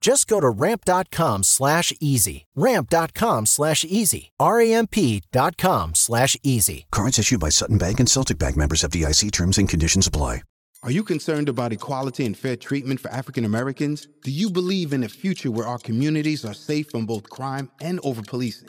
Just go to ramp.com slash easy. Ramp.com slash easy. R-A-M-P dot com slash easy. Cards issued by Sutton Bank and Celtic Bank members FDIC terms and conditions apply. Are you concerned about equality and fair treatment for African Americans? Do you believe in a future where our communities are safe from both crime and over policing?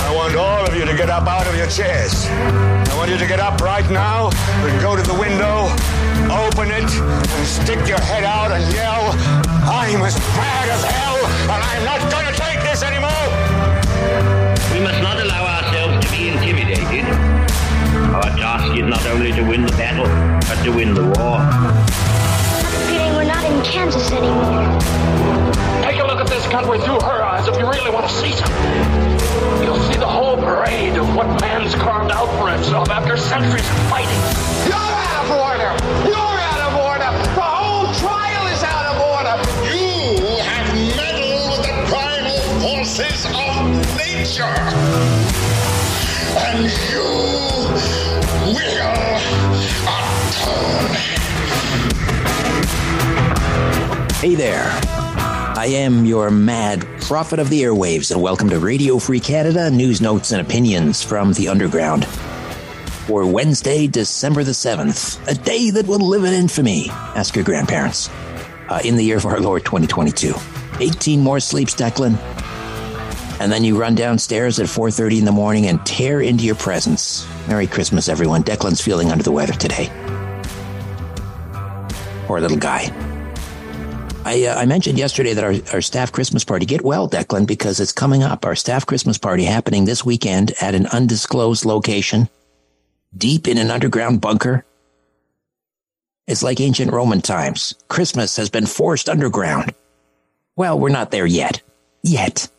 I want all of you to get up out of your chairs. I want you to get up right now and go to the window, open it, and stick your head out and yell, I'm as mad as hell, and I'm not going to take this anymore. We must not allow ourselves to be intimidated. Our task is not only to win the battle, but to win the war. Feeling we're not in Kansas anymore. Take a look at this country through her eyes if you really want to see something. You'll see the whole parade of what man's carved out for himself after centuries of fighting. You're out of order! You're out of order! The whole trial is out of order! You have meddled with the primal forces of nature! And you will atone. Hey there. I am your mad prophet of the airwaves, and welcome to Radio Free Canada news, notes, and opinions from the underground. For Wednesday, December the 7th, a day that will live in infamy, ask your grandparents, uh, in the year of our Lord 2022. 18 more sleeps, Declan. And then you run downstairs at 4.30 in the morning and tear into your presents. Merry Christmas, everyone. Declan's feeling under the weather today. Poor little guy. I, uh, I, mentioned yesterday that our, our staff Christmas party, get well, Declan, because it's coming up. Our staff Christmas party happening this weekend at an undisclosed location, deep in an underground bunker. It's like ancient Roman times. Christmas has been forced underground. Well, we're not there yet. Yet.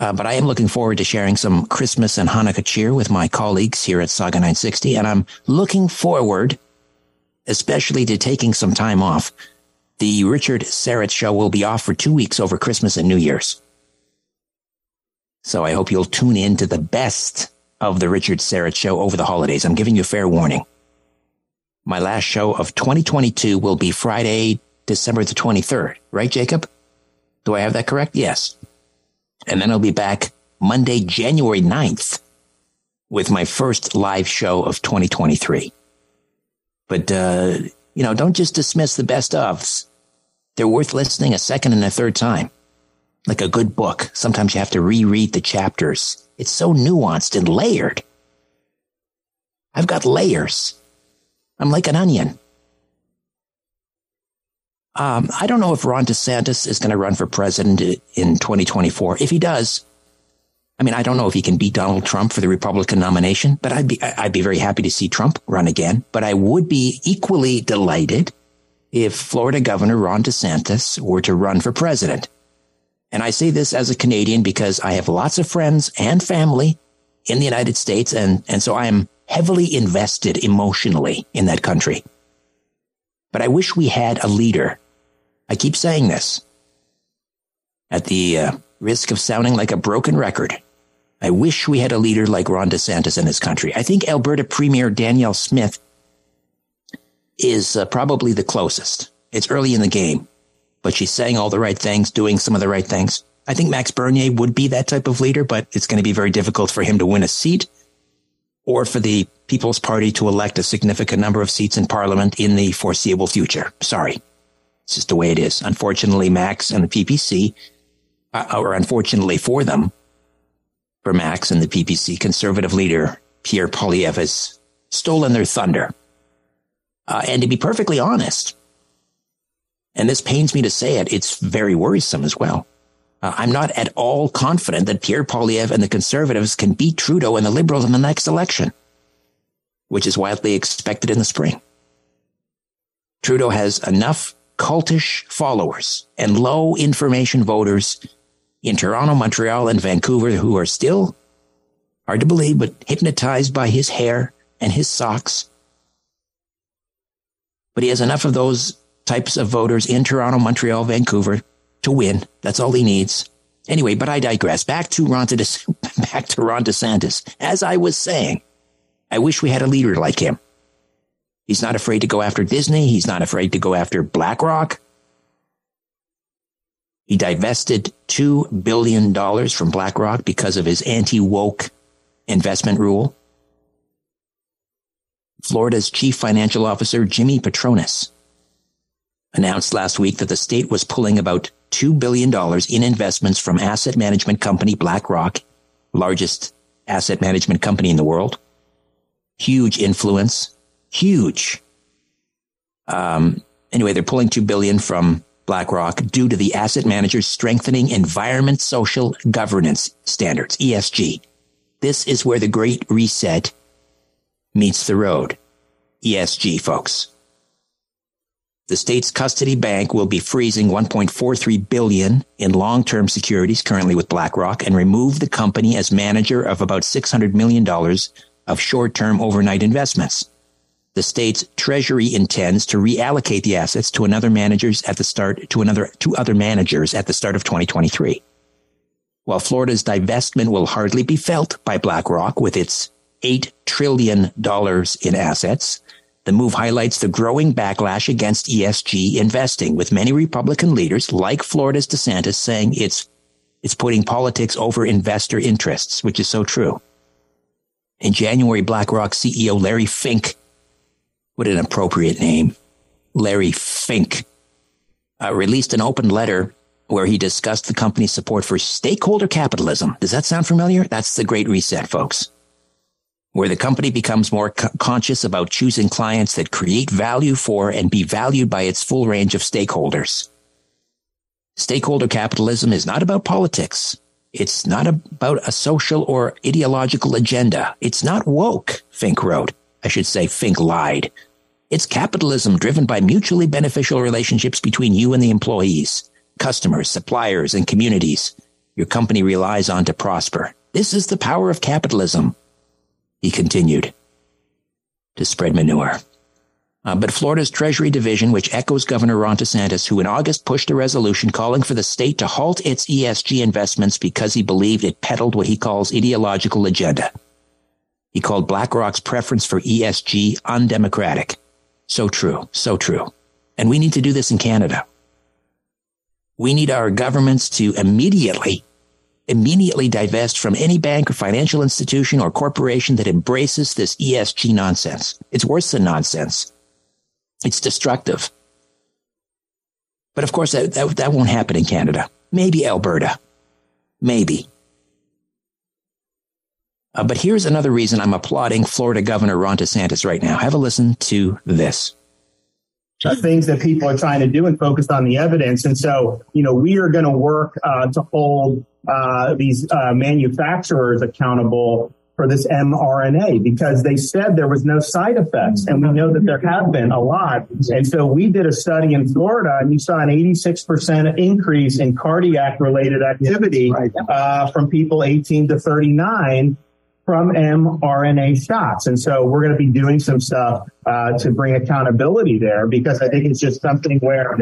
Uh, but I am looking forward to sharing some Christmas and Hanukkah cheer with my colleagues here at Saga 960, and I'm looking forward, especially to taking some time off the Richard Syrett show will be off for two weeks over Christmas and New Year's. So I hope you'll tune in to the best of the Richard Syrett show over the holidays. I'm giving you a fair warning. My last show of 2022 will be Friday, December the 23rd, right, Jacob? Do I have that correct? Yes. And then I'll be back Monday, January 9th with my first live show of 2023. But, uh, you know, don't just dismiss the best ofs. They're worth listening a second and a third time. Like a good book. Sometimes you have to reread the chapters. It's so nuanced and layered. I've got layers. I'm like an onion. Um, I don't know if Ron DeSantis is going to run for president in 2024. If he does, I mean, I don't know if he can beat Donald Trump for the Republican nomination, but I'd be, I'd be very happy to see Trump run again. But I would be equally delighted if Florida Governor Ron DeSantis were to run for president. And I say this as a Canadian because I have lots of friends and family in the United States. And, and so I am heavily invested emotionally in that country. But I wish we had a leader I keep saying this at the uh, risk of sounding like a broken record. I wish we had a leader like Ron DeSantis in this country. I think Alberta Premier Danielle Smith is uh, probably the closest. It's early in the game, but she's saying all the right things, doing some of the right things. I think Max Bernier would be that type of leader, but it's going to be very difficult for him to win a seat or for the People's Party to elect a significant number of seats in Parliament in the foreseeable future. Sorry. It's just the way it is. Unfortunately, Max and the PPC, uh, or unfortunately for them, for Max and the PPC, conservative leader Pierre Poilievre has stolen their thunder. Uh, and to be perfectly honest, and this pains me to say it, it's very worrisome as well. Uh, I'm not at all confident that Pierre Poilievre and the conservatives can beat Trudeau and the liberals in the next election, which is widely expected in the spring. Trudeau has enough cultish followers and low information voters in Toronto, Montreal, and Vancouver who are still, hard to believe, but hypnotized by his hair and his socks. But he has enough of those types of voters in Toronto, Montreal, Vancouver to win. That's all he needs. Anyway, but I digress. Back to Ron, De- back to Ron DeSantis. As I was saying, I wish we had a leader like him. He's not afraid to go after Disney. He's not afraid to go after BlackRock. He divested $2 billion from BlackRock because of his anti woke investment rule. Florida's chief financial officer, Jimmy Patronis, announced last week that the state was pulling about $2 billion in investments from asset management company BlackRock, largest asset management company in the world. Huge influence huge. Um, anyway, they're pulling 2 billion from BlackRock due to the asset managers strengthening environment social governance standards, ESG. This is where the great reset meets the road. ESG, folks. The state's custody bank will be freezing 1.43 billion in long-term securities currently with BlackRock and remove the company as manager of about 600 million dollars of short-term overnight investments the state's treasury intends to reallocate the assets to another managers at the start to another to other managers at the start of 2023. While Florida's divestment will hardly be felt by BlackRock with its $8 trillion in assets, the move highlights the growing backlash against ESG investing, with many Republican leaders like Florida's DeSantis saying it's, it's putting politics over investor interests, which is so true. In January, BlackRock CEO Larry Fink what an appropriate name. Larry Fink uh, released an open letter where he discussed the company's support for stakeholder capitalism. Does that sound familiar? That's the great reset, folks. Where the company becomes more co- conscious about choosing clients that create value for and be valued by its full range of stakeholders. Stakeholder capitalism is not about politics. It's not about a social or ideological agenda. It's not woke, Fink wrote. I should say Fink lied. It's capitalism driven by mutually beneficial relationships between you and the employees, customers, suppliers, and communities your company relies on to prosper. This is the power of capitalism, he continued, to spread manure. Uh, but Florida's Treasury Division, which echoes Governor Ron DeSantis, who in August pushed a resolution calling for the state to halt its ESG investments because he believed it peddled what he calls ideological agenda. He called BlackRock's preference for ESG undemocratic. So true, so true. And we need to do this in Canada. We need our governments to immediately, immediately divest from any bank or financial institution or corporation that embraces this ESG nonsense. It's worse than nonsense. It's destructive. But of course, that, that, that won't happen in Canada. Maybe Alberta. Maybe. Uh, but here's another reason I'm applauding Florida Governor Ron DeSantis right now. Have a listen to this. Things that people are trying to do and focus on the evidence. And so, you know, we are going to work uh, to hold uh, these uh, manufacturers accountable for this mRNA because they said there was no side effects. And we know that there have been a lot. And so we did a study in Florida and you saw an 86% increase in cardiac related activity uh, from people 18 to 39 from mRNA shots. And so we're going to be doing some stuff uh, to bring accountability there because I think it's just something where.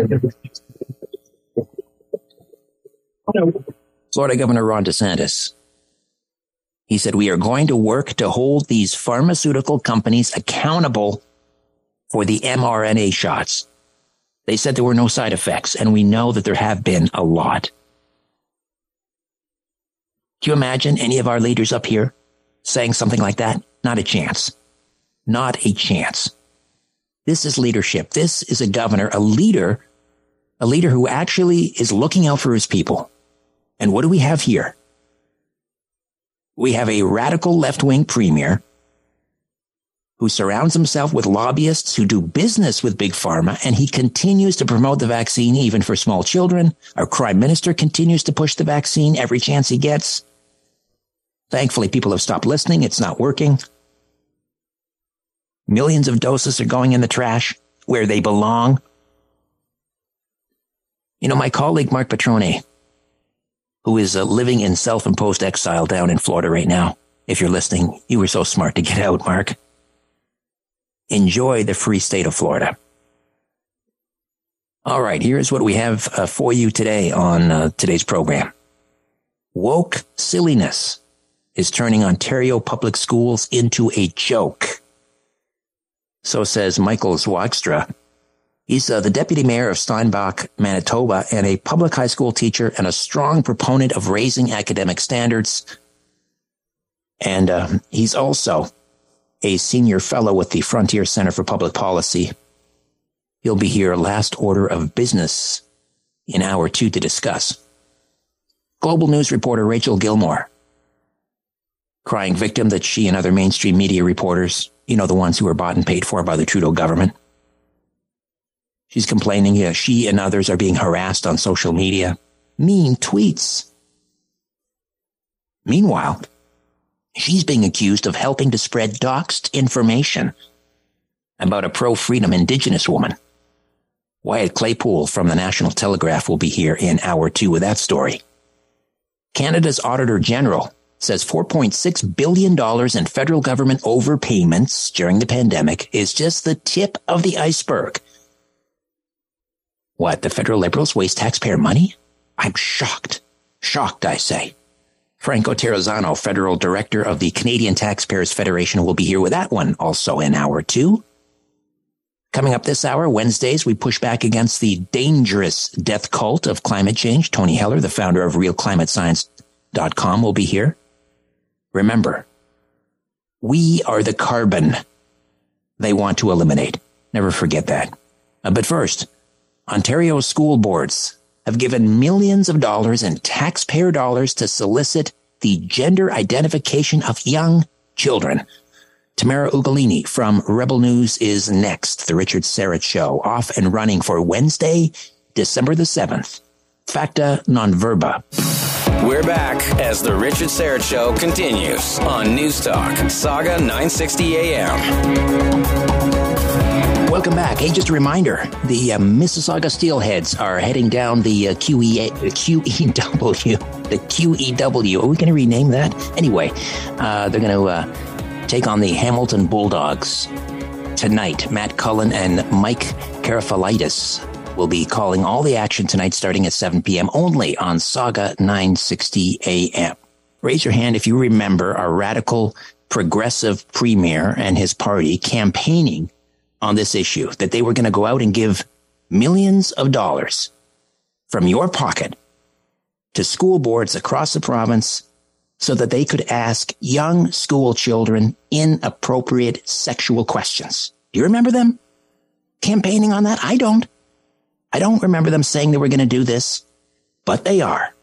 Florida Governor Ron DeSantis. He said, We are going to work to hold these pharmaceutical companies accountable for the mRNA shots. They said there were no side effects, and we know that there have been a lot. Can you imagine any of our leaders up here saying something like that? Not a chance. Not a chance. This is leadership. This is a governor, a leader, a leader who actually is looking out for his people. And what do we have here? We have a radical left wing premier who surrounds himself with lobbyists who do business with Big Pharma, and he continues to promote the vaccine even for small children. Our crime minister continues to push the vaccine every chance he gets. Thankfully, people have stopped listening. It's not working. Millions of doses are going in the trash where they belong. You know, my colleague Mark Petrone, who is uh, living in self imposed exile down in Florida right now, if you're listening, you were so smart to get out, Mark. Enjoy the free state of Florida. All right, here's what we have uh, for you today on uh, today's program. Woke silliness is turning Ontario public schools into a joke. So says Michael Zwaagstra. He's uh, the deputy mayor of Steinbach, Manitoba, and a public high school teacher and a strong proponent of raising academic standards. And uh, he's also a senior fellow with the Frontier Center for Public Policy. He'll be here last order of business in hour two to discuss. Global News reporter Rachel Gilmore crying victim that she and other mainstream media reporters, you know, the ones who are bought and paid for by the Trudeau government, she's complaining yeah, she and others are being harassed on social media. Mean tweets. Meanwhile, she's being accused of helping to spread doxed information about a pro freedom Indigenous woman. Wyatt Claypool from the National Telegraph will be here in hour two with that story. Canada's Auditor General says $4.6 billion in federal government overpayments during the pandemic is just the tip of the iceberg. What, the federal liberals waste taxpayer money? I'm shocked. Shocked, I say. Franco Terrazzano, federal director of the Canadian Taxpayers Federation, will be here with that one also in hour two. Coming up this hour, Wednesdays, we push back against the dangerous death cult of climate change. Tony Heller, the founder of realclimatescience.com, will be here. Remember, we are the carbon they want to eliminate. Never forget that. Uh, but first, Ontario school boards have given millions of dollars in taxpayer dollars to solicit the gender identification of young children. Tamara Ugolini from Rebel News is next. The Richard Syrett Show off and running for Wednesday, December the 7th. Facta non verba. We're back as the Richard Syrett Show continues on News Talk, Saga 960 AM. Welcome back. Hey, just a reminder the uh, Mississauga Steelheads are heading down the uh, QE, QEW. The QEW. Are we going to rename that? Anyway, uh, they're going to uh, take on the Hamilton Bulldogs tonight. Matt Cullen and Mike Karafalitis will be calling all the action tonight starting at 7 p.m. only on Saga 960 AM. Raise your hand if you remember our radical progressive premier and his party campaigning on this issue that they were going to go out and give millions of dollars from your pocket to school boards across the province so that they could ask young school children inappropriate sexual questions. Do you remember them campaigning on that? I don't. I don't remember them saying they were going to do this, but they are.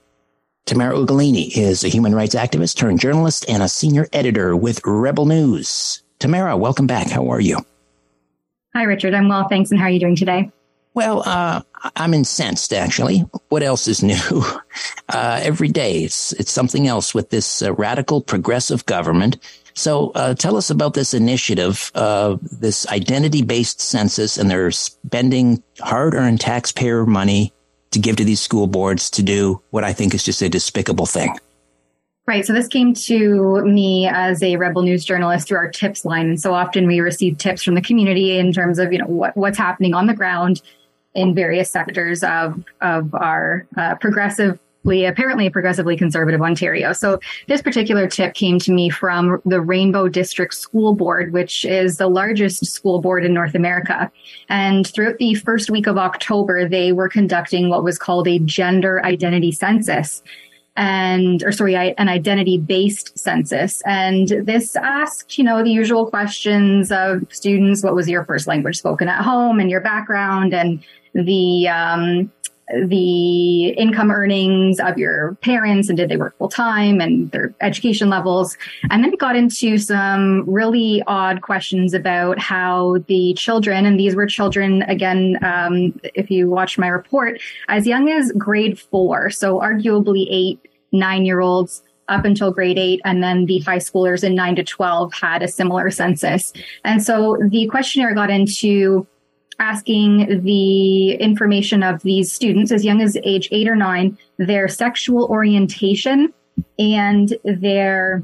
Tamara Ugolini is a human rights activist turned journalist and a senior editor with Rebel News. Tamara, welcome back. How are you? Hi, Richard. I'm well, thanks. And how are you doing today? Well, uh, I'm incensed, actually. What else is new? Uh, every day, it's it's something else with this uh, radical progressive government. So, uh, tell us about this initiative, uh, this identity-based census, and they're spending hard-earned taxpayer money to give to these school boards to do what I think is just a despicable thing. Right. So this came to me as a Rebel News journalist through our tips line. And so often we receive tips from the community in terms of, you know, what, what's happening on the ground in various sectors of, of our uh, progressive apparently a progressively conservative Ontario. So this particular tip came to me from the Rainbow District School Board, which is the largest school board in North America. And throughout the first week of October, they were conducting what was called a gender identity census and or sorry an identity based census and this asked you know the usual questions of students what was your first language spoken at home and your background and the um, the income earnings of your parents and did they work full time and their education levels. And then it got into some really odd questions about how the children, and these were children, again, um, if you watch my report, as young as grade four. So arguably eight, nine year olds up until grade eight. And then the high schoolers in nine to 12 had a similar census. And so the questionnaire got into asking the information of these students as young as age eight or nine, their sexual orientation and their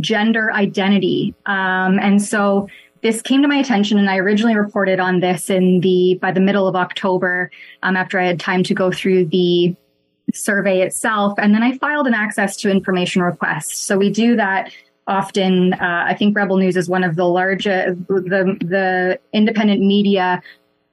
gender identity. Um, and so this came to my attention and I originally reported on this in the, by the middle of October, um, after I had time to go through the survey itself. And then I filed an access to information request. So we do that often uh, I think Rebel News is one of the largest, the the independent media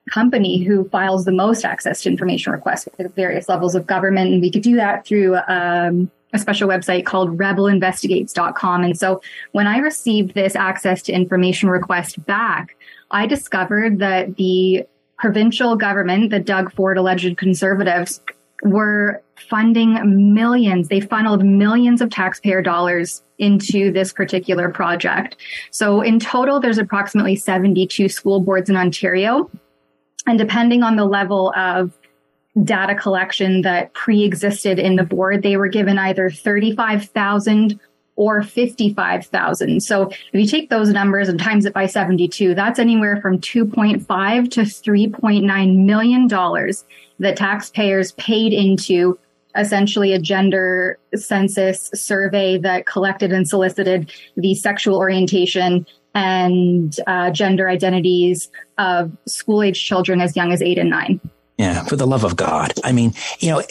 company who files the most access to information requests at various levels of government, and we could do that through um, a special website called rebelinvestigates.com. And so when I received this access to information request back, I discovered that the provincial government, the Doug Ford alleged conservatives, were funding millions. They funneled millions of taxpayer dollars into this particular project. So in total, there's approximately 72 school boards in Ontario. And depending on the level of data collection that pre-existed in the board, they were given either 35,000 or 55,000. So if you take those numbers and times it by 72, that's anywhere from 2.5 to 3.9 million dollars that taxpayers paid into essentially a gender census survey that collected and solicited the sexual orientation and uh, gender identities of school age children as young as eight and nine. Yeah, for the love of God. I mean, you know,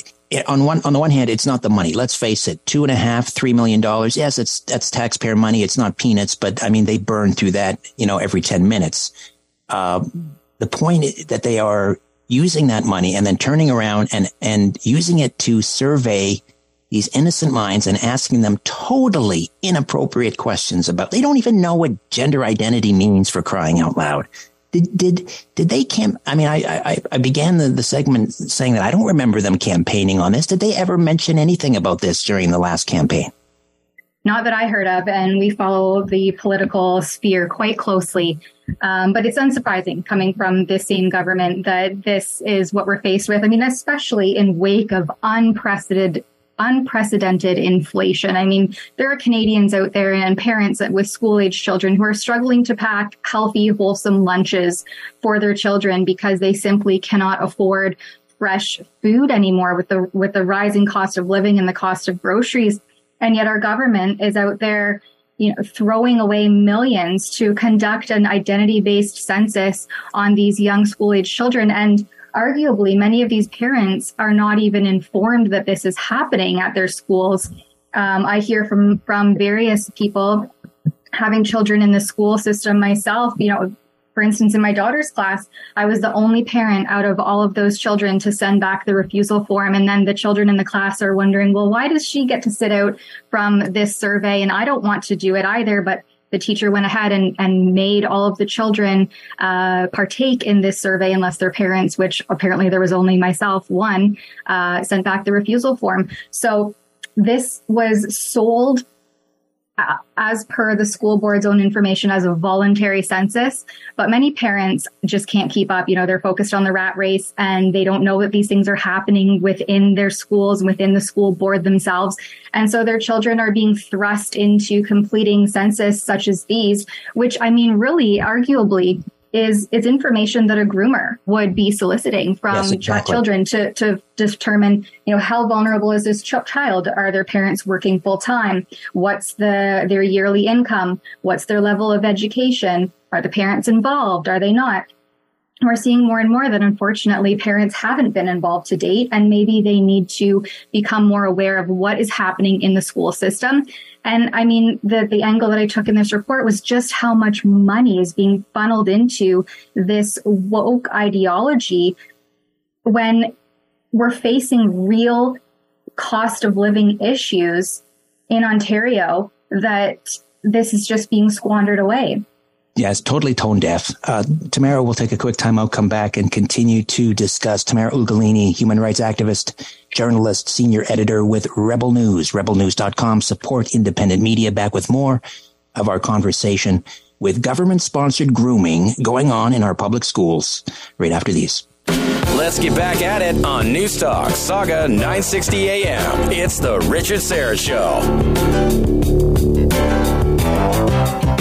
on one on the one hand, it's not the money. Let's face it, two and a half, three million dollars. Yes, it's that's taxpayer money. It's not peanuts, but I mean, they burn through that, you know, every ten minutes. Uh, the point that they are using that money and then turning around and, and using it to survey these innocent minds and asking them totally inappropriate questions about, they don't even know what gender identity means for crying out loud. Did, did, did they camp? I mean, I, I, I began the, the segment saying that I don't remember them campaigning on this. Did they ever mention anything about this during the last campaign? Not that I heard of, and we follow the political sphere quite closely. Um, but it's unsurprising coming from this same government that this is what we're faced with. I mean, especially in wake of unprecedented unprecedented inflation. I mean, there are Canadians out there and parents with school age children who are struggling to pack healthy, wholesome lunches for their children because they simply cannot afford fresh food anymore with the with the rising cost of living and the cost of groceries. And yet our government is out there you know, throwing away millions to conduct an identity based census on these young school age children. And arguably, many of these parents are not even informed that this is happening at their schools. Um, I hear from, from various people having children in the school system myself, you know, For instance, in my daughter's class, I was the only parent out of all of those children to send back the refusal form. And then the children in the class are wondering, well, why does she get to sit out from this survey? And I don't want to do it either, but the teacher went ahead and, and made all of the children uh, partake in this survey unless their parents, which apparently there was only myself, one, uh, sent back the refusal form. So this was sold Uh, as per the school board's own information as a voluntary census. But many parents just can't keep up. You know they're focused on the rat race and they don't know that these things are happening within their schools within the school board themselves. And so their children are being thrust into completing census such as these which i mean really arguably is is information that a groomer would be soliciting from yes, exactly. children to, to determine, you know, how vulnerable is this ch- child? Are their parents working full time? What's the, their yearly income? What's their level of education? Are the parents involved? Are they not? We're seeing more and more that unfortunately parents haven't been involved to date and maybe they need to become more aware of what is happening in the school system. And i mean the the angle that i took in this report was just how much money is being funneled into this woke ideology when we're facing real cost of living issues in ontario that this is just being squandered away yeah, totally tone deaf. Uh, Tamara will take a quick time out, come back and continue to discuss. Tamara Ugolini, human rights activist, journalist, senior editor with Rebel News, rebelnews.com, support independent media. Back with more of our conversation with government sponsored grooming going on in our public schools right after these. Let's get back at it on Newstalk Saga 960 AM. It's the Richard Syrett Show.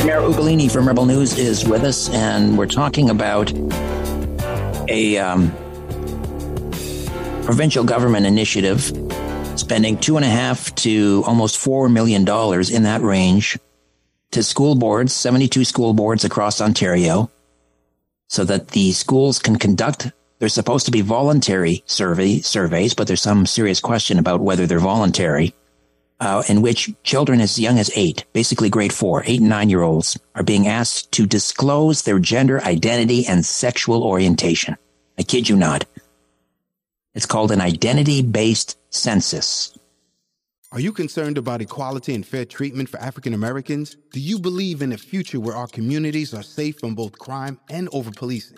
Tamara Ugolini from Rebel News is with us, and we're talking about a um, provincial government initiative spending two and a half to almost four million dollars in that range to school boards, 72 school boards across Ontario, so that the schools can conduct they're supposed to be voluntary survey surveys, but there's some serious question about whether they're voluntary uh, in which children as young as eight, basically grade four, eight and nine year olds, are being asked to disclose their gender identity and sexual orientation. I kid you not. It's called an identity based census. Are you concerned about equality and fair treatment for African Americans? Do you believe in a future where our communities are safe from both crime and over policing?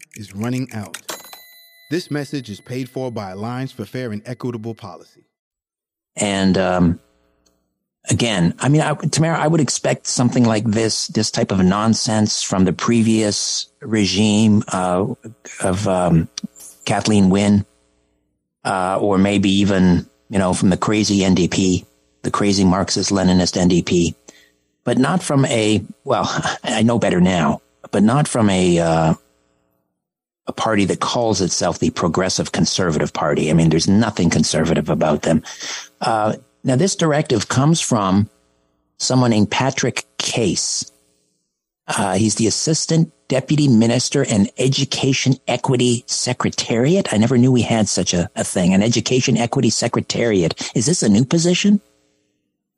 is running out. This message is paid for by Alliance for Fair and Equitable Policy. And um, again, I mean, I, Tamara, I would expect something like this, this type of nonsense from the previous regime uh, of um, Kathleen Wynne, uh, or maybe even, you know, from the crazy NDP, the crazy Marxist Leninist NDP, but not from a, well, I know better now, but not from a, uh, a party that calls itself the Progressive Conservative Party. I mean, there's nothing conservative about them. Uh, now, this directive comes from someone named Patrick Case. Uh, he's the Assistant Deputy Minister and Education Equity Secretariat. I never knew we had such a, a thing, an Education Equity Secretariat. Is this a new position?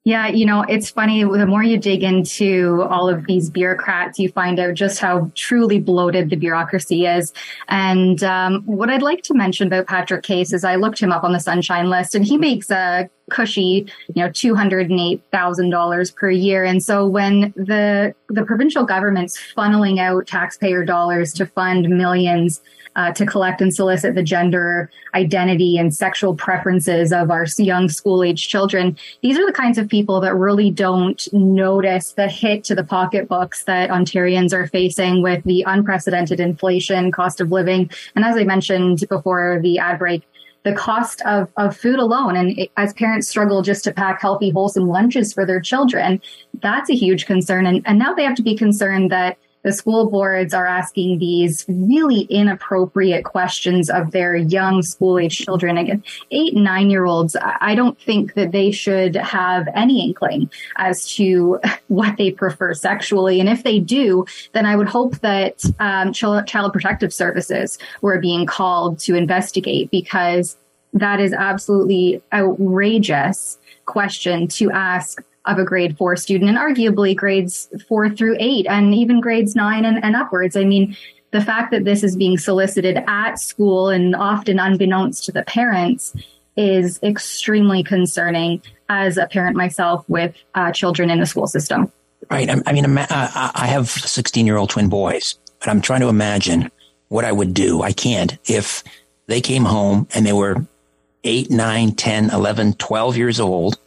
Yeah, you know, it's funny. The more you dig into all of these bureaucrats, you find out just how truly bloated the bureaucracy is. And um, what I'd like to mention about Patrick Case is I looked him up on the Sunshine List, and he makes a cushy, you know, two hundred and eight thousand dollars per year. And so when the the provincial government's funneling out taxpayer dollars to fund millions uh, to collect and solicit the gender identity and sexual preferences of our young school age children. These are the kinds of people that really don't notice the hit to the pocketbooks that Ontarians are facing with the unprecedented inflation, cost of living. And as I mentioned before the ad break, the cost of, of food alone. And it, as parents struggle just to pack healthy, wholesome lunches for their children, that's a huge concern. And, and now they have to be concerned that the school boards are asking these really inappropriate questions of their young school age children. Again, eight, nine year olds, I don't think that they should have any inkling as to what they prefer sexually. And if they do, then I would hope that um, child protective services were being called to investigate because that is absolutely outrageous question to ask of a grade four student and arguably grades four through eight and even grades nine and, and upwards. I mean, the fact that this is being solicited at school and often unbeknownst to the parents is extremely concerning as a parent myself with uh, children in the school system. Right. I, I mean, uh, I have 16 year old twin boys, but I'm trying to imagine what I would do. I can't if they came home and they were 8, 9, 10, 11, 12 years old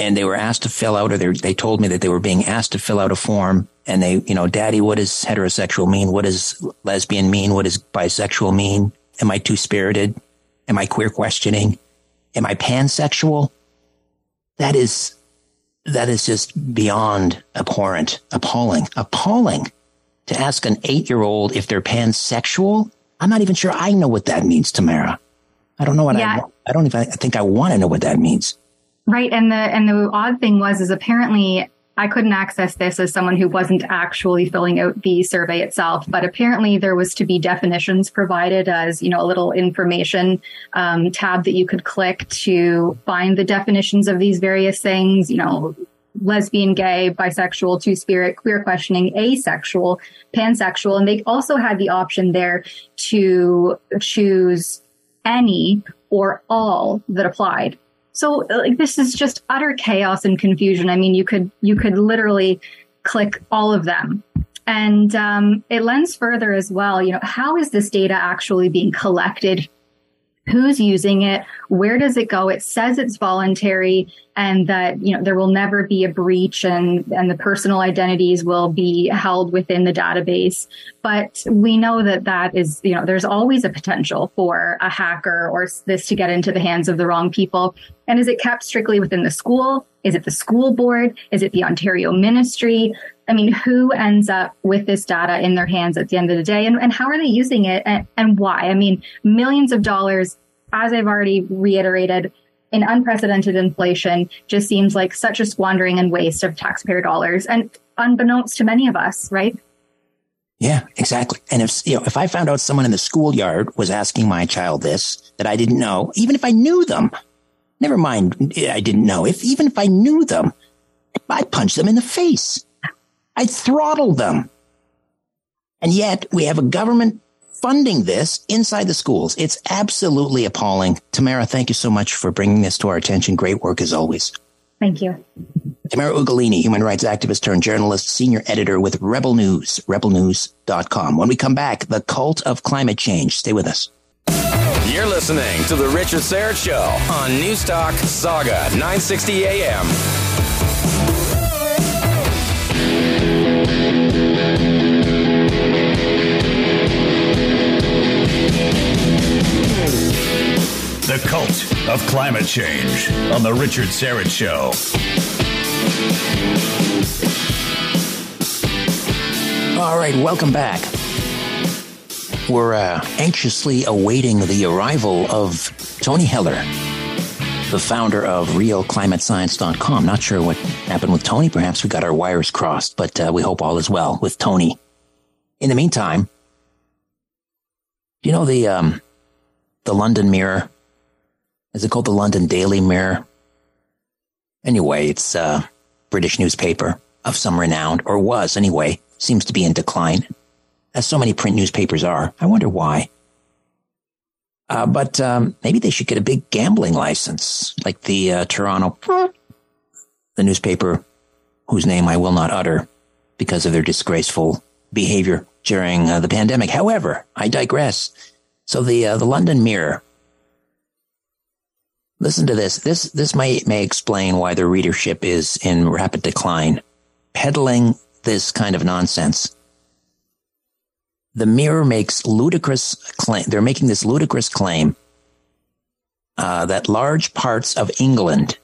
and they were asked to fill out, or they, they told me that they were being asked to fill out a form. And they, you know, daddy, what does heterosexual mean? What does lesbian mean? What does bisexual mean? Am I two spirited? Am I queer questioning? Am I pansexual? That is, that is just beyond abhorrent, appalling, appalling to ask an eight year old if they're pansexual. I'm not even sure I know what that means, Tamara. I don't know what yeah. I, I don't even I think I want to know what that means. Right. And the and the odd thing was is apparently I couldn't access this as someone who wasn't actually filling out the survey itself, but apparently there was to be definitions provided as, you know, a little information um, tab that you could click to find the definitions of these various things, you know, lesbian, gay, bisexual, two spirit, queer questioning, asexual, pansexual. And they also had the option there to choose any or all that applied. So like this is just utter chaos and confusion. I mean, you could you could literally click all of them. And um, it lends further as well. You know, how is this data actually being collected? Who's using it, where does it go? It says it's voluntary and that, you know, there will never be a breach and, and the personal identities will be held within the database. But we know that that is, you know, there's always a potential for a hacker or this to get into the hands of the wrong people. And is it kept strictly within the school? Is it the school board? Is it the Ontario ministry? I mean, who ends up with this data in their hands at the end of the day? And, and how are they using it and, and why? I mean, millions of dollars, as I've already reiterated, in unprecedented inflation just seems like such a squandering and waste of taxpayer dollars and unbeknownst to many of us, right? Yeah, exactly. And if you know, if I found out someone in the schoolyard was asking my child this that I didn't know, even if I knew them, never mind I didn't know. If even if I knew them, I'd punch them in the face. I throttled them. And yet we have a government funding this inside the schools. It's absolutely appalling. Tamara, thank you so much for bringing this to our attention. Great work as always. Thank you. Tamara Ugolini, human rights activist turned journalist, senior editor with Rebel News, rebelnews.com. When we come back, the cult of climate change. Stay with us. You're listening to The Richard Syrett Show on Newstalk Saga 960 AM. The Cult of Climate Change on The Richard Syrett Show. All right, welcome back. We're uh, anxiously awaiting the arrival of Tony Heller, the founder of RealClimateScience.com. Not sure what happened with Tony. Perhaps we got our wires crossed, but uh, we hope all is well with Tony. In the meantime, you know the um, the London Mirror is it called the London Daily Mirror? Anyway, it's a British newspaper of some renown, or was anyway, seems to be in decline, as so many print newspapers are. I wonder why. Uh, but um, maybe they should get a big gambling license, like the uh, Toronto, the newspaper whose name I will not utter because of their disgraceful behavior during uh, the pandemic. However, I digress. So the uh, the London Mirror. Listen to this. This this may may explain why their readership is in rapid decline. Peddling this kind of nonsense. The Mirror makes ludicrous claim. They're making this ludicrous claim uh, that large parts of England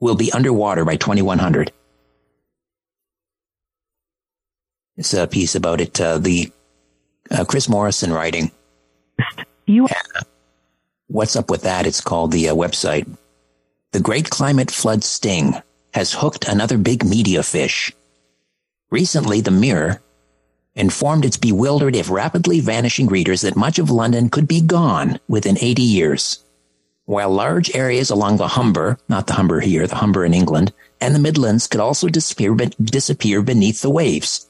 will be underwater by 2100. It's a piece about it. Uh, the uh, Chris Morrison writing. You. what's up with that? It's called the uh, website. The Great Climate Flood Sting has hooked another big media fish. Recently, the Mirror informed its bewildered, if rapidly vanishing readers that much of London could be gone within 80 years, while large areas along the Humber, not the Humber here, the Humber in England, and the Midlands could also disappear, disappear beneath the waves.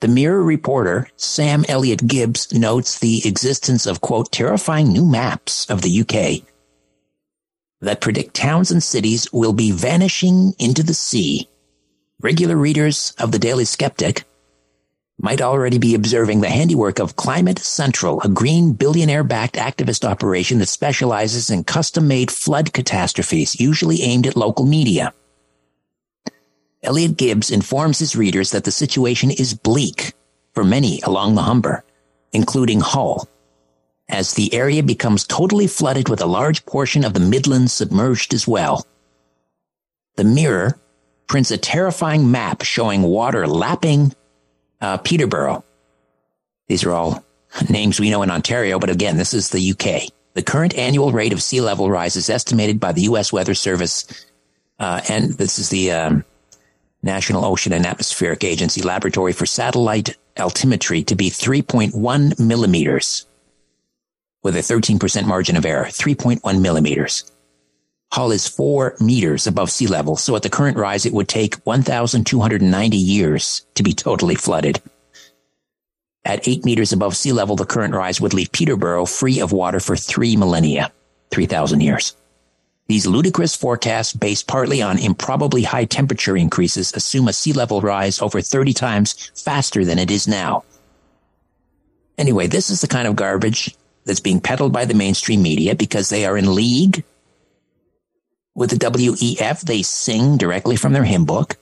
The Mirror reporter, Sam Elliott Gibbs, notes the existence of, quote, terrifying new maps of the UK that predict towns and cities will be vanishing into the sea. Regular readers of the Daily Skeptic might already be observing the handiwork of Climate Central, a green billionaire backed activist operation that specializes in custom made flood catastrophes, usually aimed at local media. Elliot Gibbs informs his readers that the situation is bleak for many along the Humber, including Hull, as the area becomes totally flooded with a large portion of the Midlands submerged as well. The Mirror prints a terrifying map showing water lapping uh, Peterborough. These are all names we know in Ontario, but again, this is the UK. The current annual rate of sea level rise is estimated by the U.S. Weather Service, uh, and this is the um, National Ocean and Atmospheric Agency Laboratory for Satellite Altimetry, to be 3.1 millimeters, with a 13% margin of error. 3.1 millimeters. Hull is four meters above sea level, so at the current rise, it would take 1,290 years to be totally flooded. At eight meters above sea level, the current rise would leave Peterborough free of water for three millennia, 3,000 years. These ludicrous forecasts, based partly on improbably high temperature increases, assume a sea level rise over 30 times faster than it is now. Anyway, this is the kind of garbage that's being peddled by the mainstream media because they are in league with the WEF, they sing directly from their hymn book.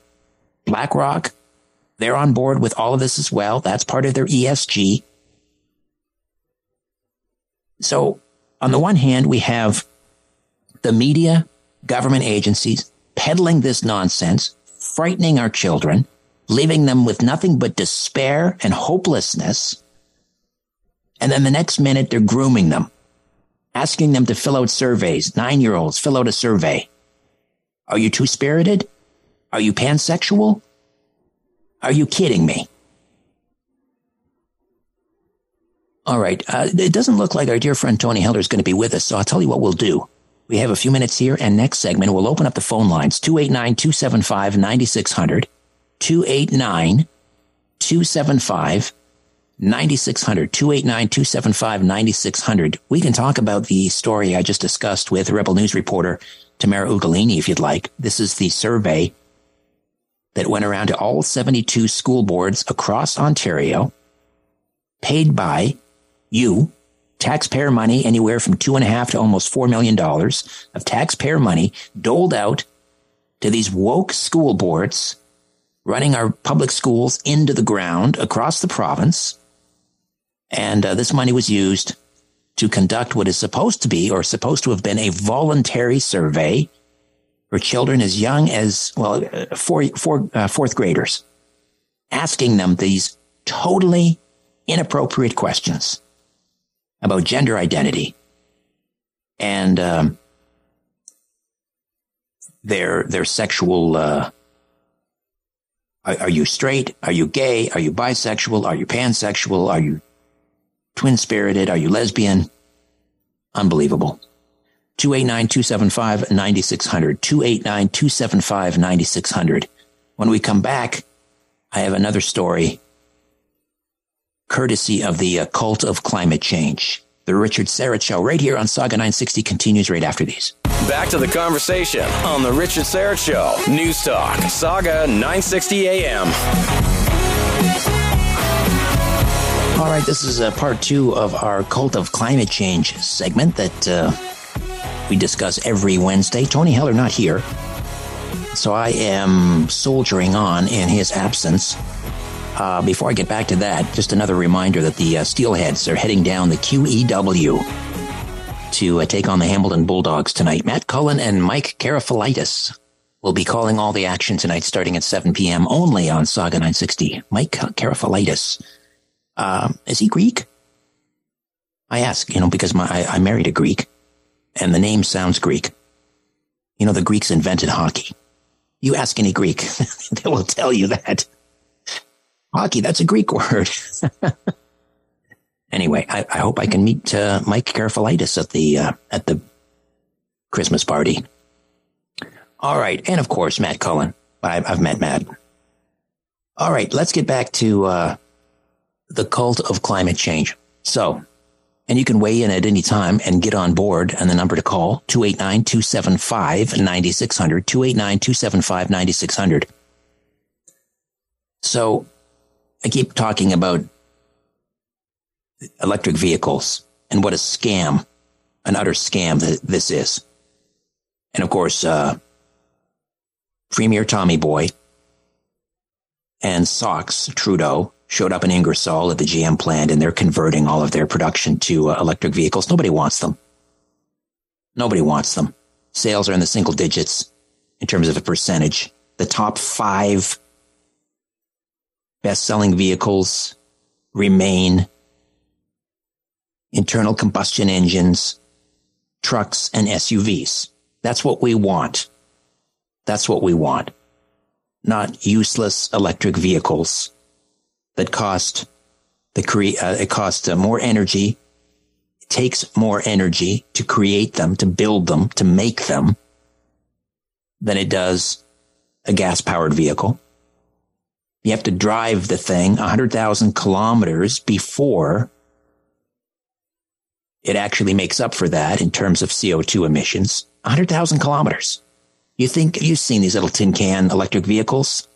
BlackRock, they're on board with all of this as well. That's part of their ESG. So, on the one hand, we have the media, government agencies peddling this nonsense, frightening our children, leaving them with nothing but despair and hopelessness. And then the next minute, they're grooming them asking them to fill out surveys. Nine year olds, fill out a survey. Are you two spirited? Are you pansexual? Are you kidding me? All right. Uh, it doesn't look like our dear friend Tony Heller is going to be with us, so I'll tell you what we'll do. We have a few minutes here, and next segment, we'll open up the phone lines 289 275 9600. 289 275 9600 289 275 9600. We can talk about the story I just discussed with Rebel News reporter Tamara Ugolini if you'd like. This is the survey that went around to all 72 school boards across Ontario, paid by you, taxpayer money, anywhere from two and a half to almost four million dollars of taxpayer money doled out to these woke school boards running our public schools into the ground across the province and uh, this money was used to conduct what is supposed to be or supposed to have been a voluntary survey for children as young as, well, uh, four, four, uh, fourth graders, asking them these totally inappropriate questions about gender identity and um, their their sexual. Uh, are, are you straight? Are you gay? Are you bisexual? Are you pansexual? Are you twin spirited? Are you lesbian? Unbelievable. 289 275 9600. 289 275 9600. When we come back, I have another story courtesy of the uh, cult of climate change. The Richard Syrett Show, right here on Saga 960, continues right after these. Back to the conversation on The Richard Syrett Show. News Talk, Saga 960 AM. All right, this is uh, part two of our Cult of Climate Change segment that uh, we discuss every Wednesday. Tony Heller not here, so I am soldiering on in his absence. Uh, before I get back to that, just another reminder that the uh, Steelheads are heading down the QEW to uh, take on the Hamilton Bulldogs tonight. Matt Cullen and Mike Karafalitis will be calling all the action tonight starting at 7 p.m. only on Saga 960. Mike Karafalitis. Uh, is he Greek? I ask, you know, because my, I, I married a Greek and the name sounds Greek. You know, the Greeks invented hockey. You ask any Greek, they will tell you that. Hockey, that's a Greek word. anyway, I, I, hope I can meet uh, Mike Karafalitis at the uh, at the Christmas party. All right, and of course Matt Cullen. I've, I've met Matt. All right, let's get back to uh, the cult of climate change. So, and you can weigh in at any time and get on board. And the number to call 289 275 9600 289 275 9600. So I keep talking about electric vehicles and what a scam, an utter scam that this is. And of course, uh, Premier Tommy Boy and Socks Trudeau showed up in Ingersoll at the GM plant and they're converting all of their production to uh, electric vehicles. Nobody wants them. Nobody wants them. Sales are in the single digits in terms of a percentage. The top five best selling vehicles remain internal combustion engines, trucks, and SUVs. That's what we want. That's what we want. Not useless electric vehicles that cost the cre- uh, it costs uh, more energy. It takes more energy to create them, to build them, to make them than it does a gas powered vehicle. You have to drive the thing 100,000 kilometers before it actually makes up for that in terms of CO2 emissions. 100,000 kilometers. You think you've seen these little tin can electric vehicles?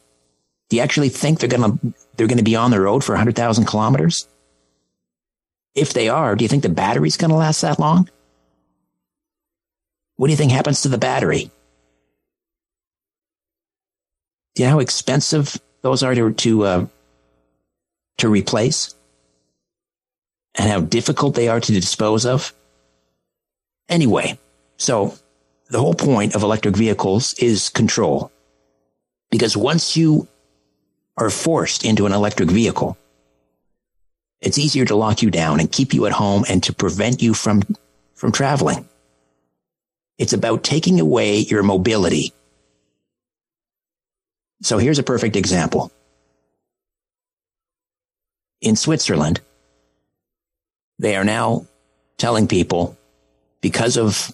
Do you actually think they're going to they're going to be on the road for 100,000 kilometers? If they are, do you think the battery's going to last that long? What do you think happens to the battery? Do you know how expensive those are to to uh, to replace, and how difficult they are to dispose of. Anyway, so the whole point of electric vehicles is control, because once you are forced into an electric vehicle, it's easier to lock you down and keep you at home and to prevent you from from traveling. It's about taking away your mobility so here's a perfect example. In Switzerland, they are now telling people because of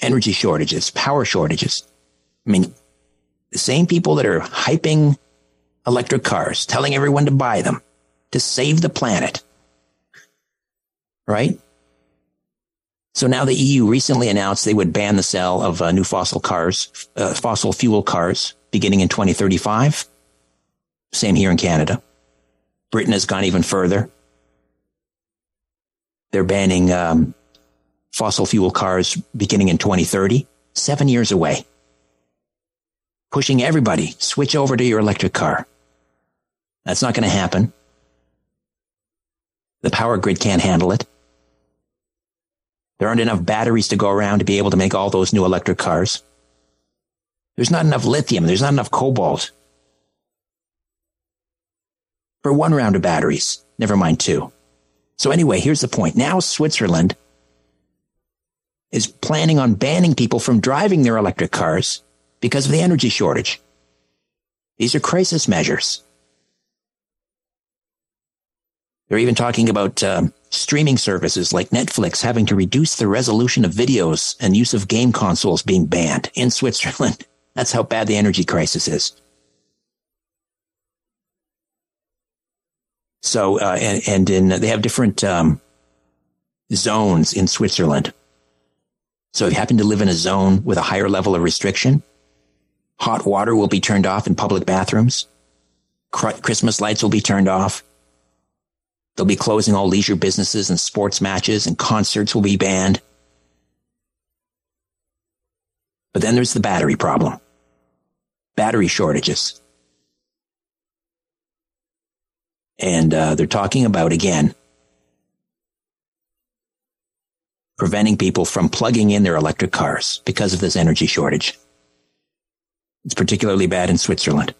energy shortages, power shortages. I mean, the same people that are hyping electric cars, telling everyone to buy them to save the planet. Right? So now the EU recently announced they would ban the sale of uh, new fossil cars, uh, fossil fuel cars beginning in 2035. Same here in Canada. Britain has gone even further. They're banning um, fossil fuel cars beginning in 2030, seven years away. Pushing everybody, switch over to your electric car. That's not going to happen. The power grid can't handle it. There aren't enough batteries to go around to be able to make all those new electric cars. There's not enough lithium. There's not enough cobalt for one round of batteries, never mind two. So anyway, here's the point. Now Switzerland is planning on banning people from driving their electric cars because of the energy shortage. These are crisis measures. They're even talking about um, streaming services like Netflix having to reduce the resolution of videos and use of game consoles being banned in Switzerland. That's how bad the energy crisis is. So, uh, and, and in, they have different um, zones in Switzerland. So if you happen to live in a zone with a higher level of restriction, hot water will be turned off in public bathrooms. Christmas lights will be turned off. They'll be closing all leisure businesses and sports matches and concerts will be banned. But then there's the battery problem. Battery shortages. And uh, they're talking about, again, preventing people from plugging in their electric cars because of this energy shortage. It's particularly bad in Switzerland.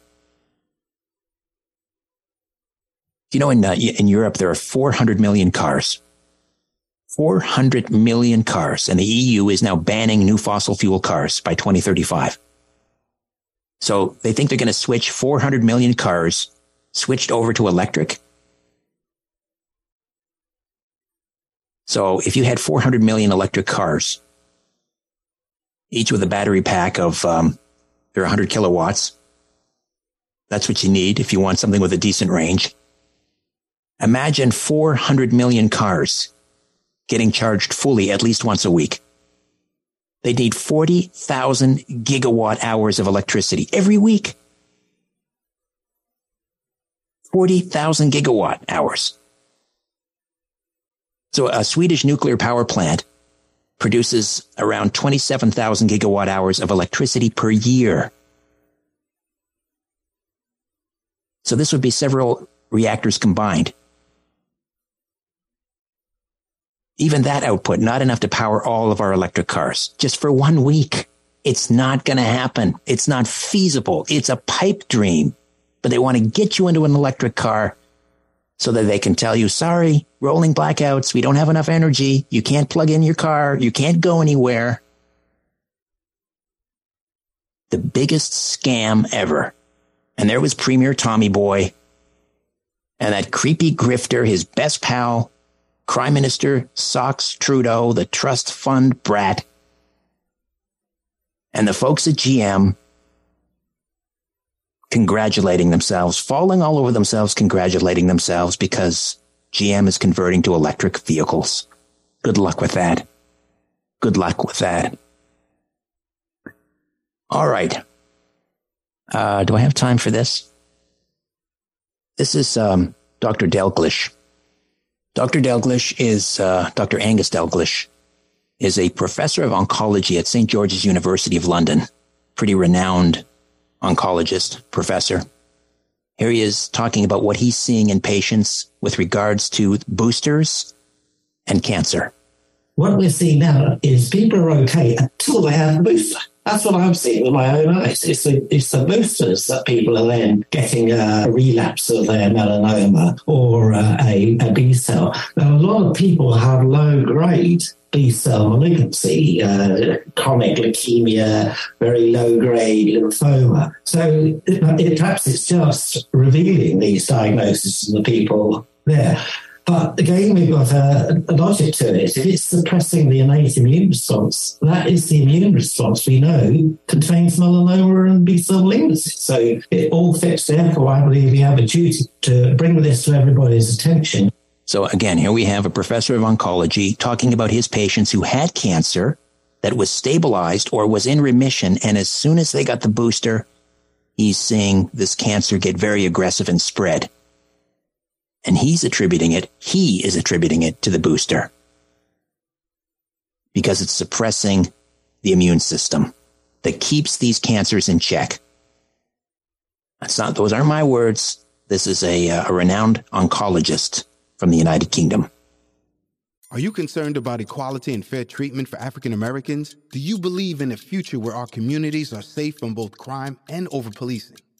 You know, in, uh, in Europe, there are 400 million cars. 400 million cars, and the EU is now banning new fossil fuel cars by 2035. So they think they're going to switch 400 million cars switched over to electric. So if you had 400 million electric cars, each with a battery pack of, um, they're 100 kilowatts. That's what you need if you want something with a decent range. Imagine 400 million cars getting charged fully at least once a week. They need 40,000 gigawatt hours of electricity every week. 40,000 gigawatt hours. So a Swedish nuclear power plant produces around 27,000 gigawatt hours of electricity per year. So this would be several reactors combined. Even that output, not enough to power all of our electric cars, just for one week. It's not going to happen. It's not feasible. It's a pipe dream, but they want to get you into an electric car so that they can tell you, sorry, rolling blackouts. We don't have enough energy. You can't plug in your car. You can't go anywhere. The biggest scam ever. And there was Premier Tommy Boy and that creepy grifter, his best pal, Prime Minister Socks Trudeau, the trust fund brat, and the folks at GM congratulating themselves, falling all over themselves, congratulating themselves because GM is converting to electric vehicles. Good luck with that. Good luck with that. All right. Uh, do I have time for this? This is um, Dr. Dalgleish. Dr. Dalgleish is uh, Dr. Angus Dalgleish is a professor of oncology at St. George's University of London. Pretty renowned oncologist, professor. Here he is talking about what he's seeing in patients with regards to boosters and cancer. What we're seeing now is people are okay until they have a booster. That's what I'm seeing with my own eyes. It's the, it's the boosters that people are then getting a relapse of their melanoma or uh, a, a B cell. Now, a lot of people have low grade B cell malignancy, uh, chronic leukemia, very low grade lymphoma. So it, perhaps it's just revealing these diagnoses to the people there. But again, we've got a, a, logic to it. If it's suppressing the innate immune response, that is the immune response we know contains melanoma and B cell malignancy. So it all fits. there. Therefore, I believe we have a duty to bring this to everybody's attention. So again, here we have a professor of oncology talking about his patients who had cancer that was stabilized or was in remission. And as soon as they got the booster, he's seeing this cancer get very aggressive and spread. And he's attributing it, he is attributing it to the booster because it's suppressing the immune system that keeps these cancers in check. That's not, those aren't my words. This is a, uh, a renowned oncologist from the United Kingdom. Are you concerned about equality and fair treatment for African Americans? Do you believe in a future where our communities are safe from both crime and over policing?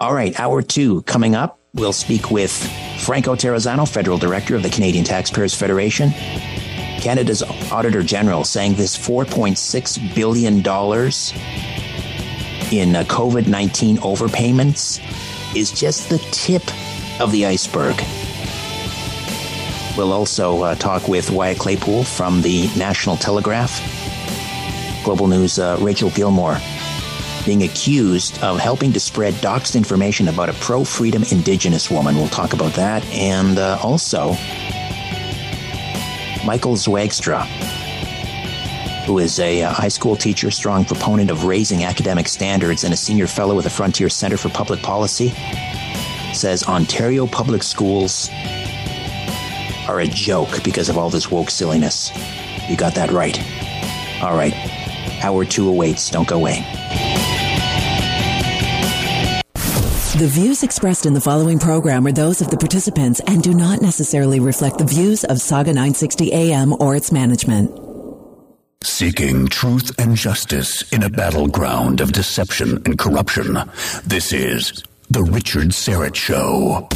All right, hour two coming up. We'll speak with Franco Terrazzano, Federal Director of the Canadian Taxpayers Federation. Canada's Auditor General saying this $4.6 billion in uh, COVID 19 overpayments is just the tip of the iceberg. We'll also uh, talk with Wyatt Claypool from the National Telegraph. Global News, uh, Rachel Gilmore being accused of helping to spread doxed information about a pro freedom indigenous woman. We'll talk about that. And uh, also, Michael Zwaagstra, who is a uh, high school teacher, strong proponent of raising academic standards, and a senior fellow with the Frontier Center for Public Policy, says Ontario public schools are a joke because of all this woke silliness. You got that right. All right. Hour two awaits. Don't go away. The views expressed in the following program are those of the participants and do not necessarily reflect the views of Saga 960 AM or its management. Seeking truth and justice in a battleground of deception and corruption. This is The Richard Syrett Show.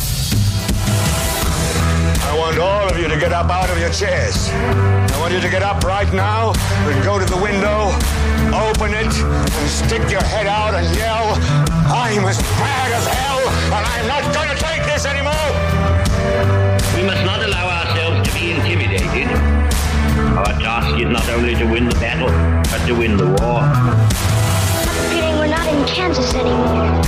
I want all of you to get up out of your chairs. I want you to get up right now and go to the window, open it, and stick your head out and yell, I'm as bad as hell, and I'm not going to take this anymore. We must not allow ourselves to be intimidated. Our task is not only to win the battle, but to win the war. Feeling we're not in Kansas anymore.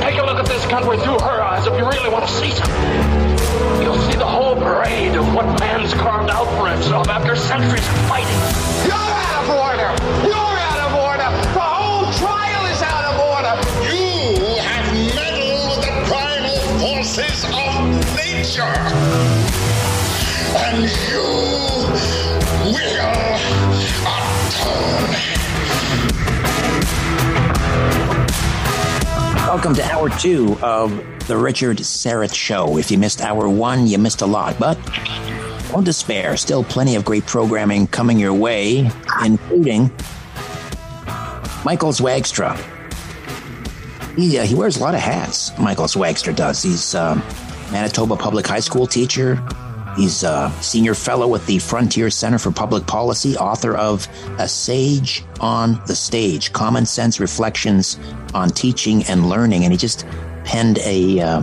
Take a look at this country through her eyes if you really want to see something. You'll see the whole parade of what man's carved out for himself after centuries of fighting. You're out of order! You're nature. And you will atone. Welcome to hour two of the Richard Syrett Show. If you missed hour one, you missed a lot, but don't despair. Still plenty of great programming coming your way, including Michael Zwaagstra. He, uh, he wears a lot of hats, Michael Zwaagstra does. He's um, Manitoba Public High School teacher. He's a senior fellow with the Frontier Center for Public Policy, author of A Sage on the Stage Common Sense Reflections on Teaching and Learning. And he just penned a uh,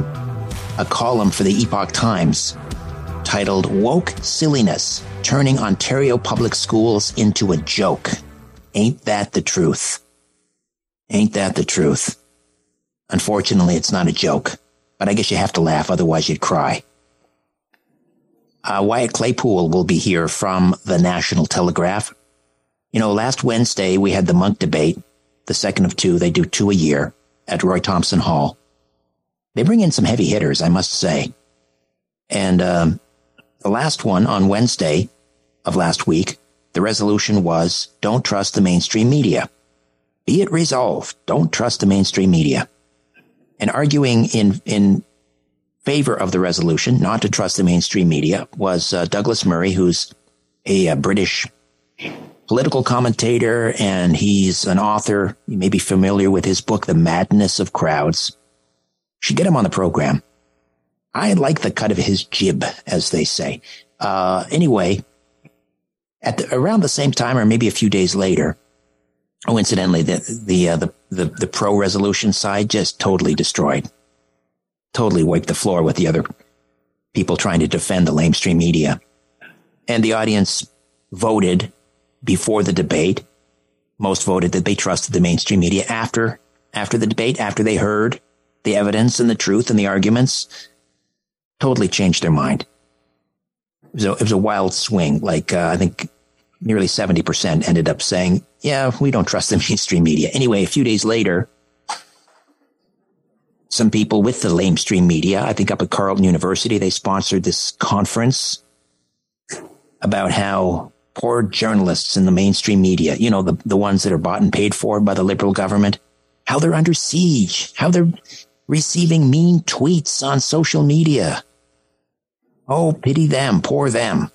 a column for the Epoch Times titled "Woke Silliness: Turning Ontario Public Schools into a Joke." Ain't that the truth? Ain't that the truth? Unfortunately, it's not a joke, but I guess you have to laugh, otherwise you'd cry. Uh, Wyatt Claypool will be here from the National Telegraph. You know, last Wednesday we had the Munk debate, the second of two. They do two a year at Roy Thomson Hall. They bring in some heavy hitters, I must say. And um, the last one on Wednesday of last week, the resolution was don't trust the mainstream media. Be it resolved, don't trust the mainstream media. And arguing in, in favor of the resolution, not to trust the mainstream media, was uh, Douglas Murray, who's a, a British political commentator and he's an author. You may be familiar with his book, The Madness of Crowds should get him on the program. I like the cut of his jib, as they say. Uh, anyway, at the, around the same time, or maybe a few days later, oh, incidentally, the the, uh, the the the pro resolution side just totally destroyed, totally wiped the floor with the other people trying to defend the lamestream media, and the audience voted before the debate. Most voted that they trusted the mainstream media after after the debate, after they heard the evidence and the truth and the arguments, totally changed their mind. It was a, it was a wild swing. Like, uh, I think nearly 70% ended up saying, yeah, we don't trust the mainstream media. Anyway, a few days later, some people with the lamestream media, I think up at Carleton University, they sponsored this conference about how poor journalists in the mainstream media, you know, the, the ones that are bought and paid for by the liberal government, how they're under siege, how they're receiving mean tweets on social media. Oh, pity them, poor them.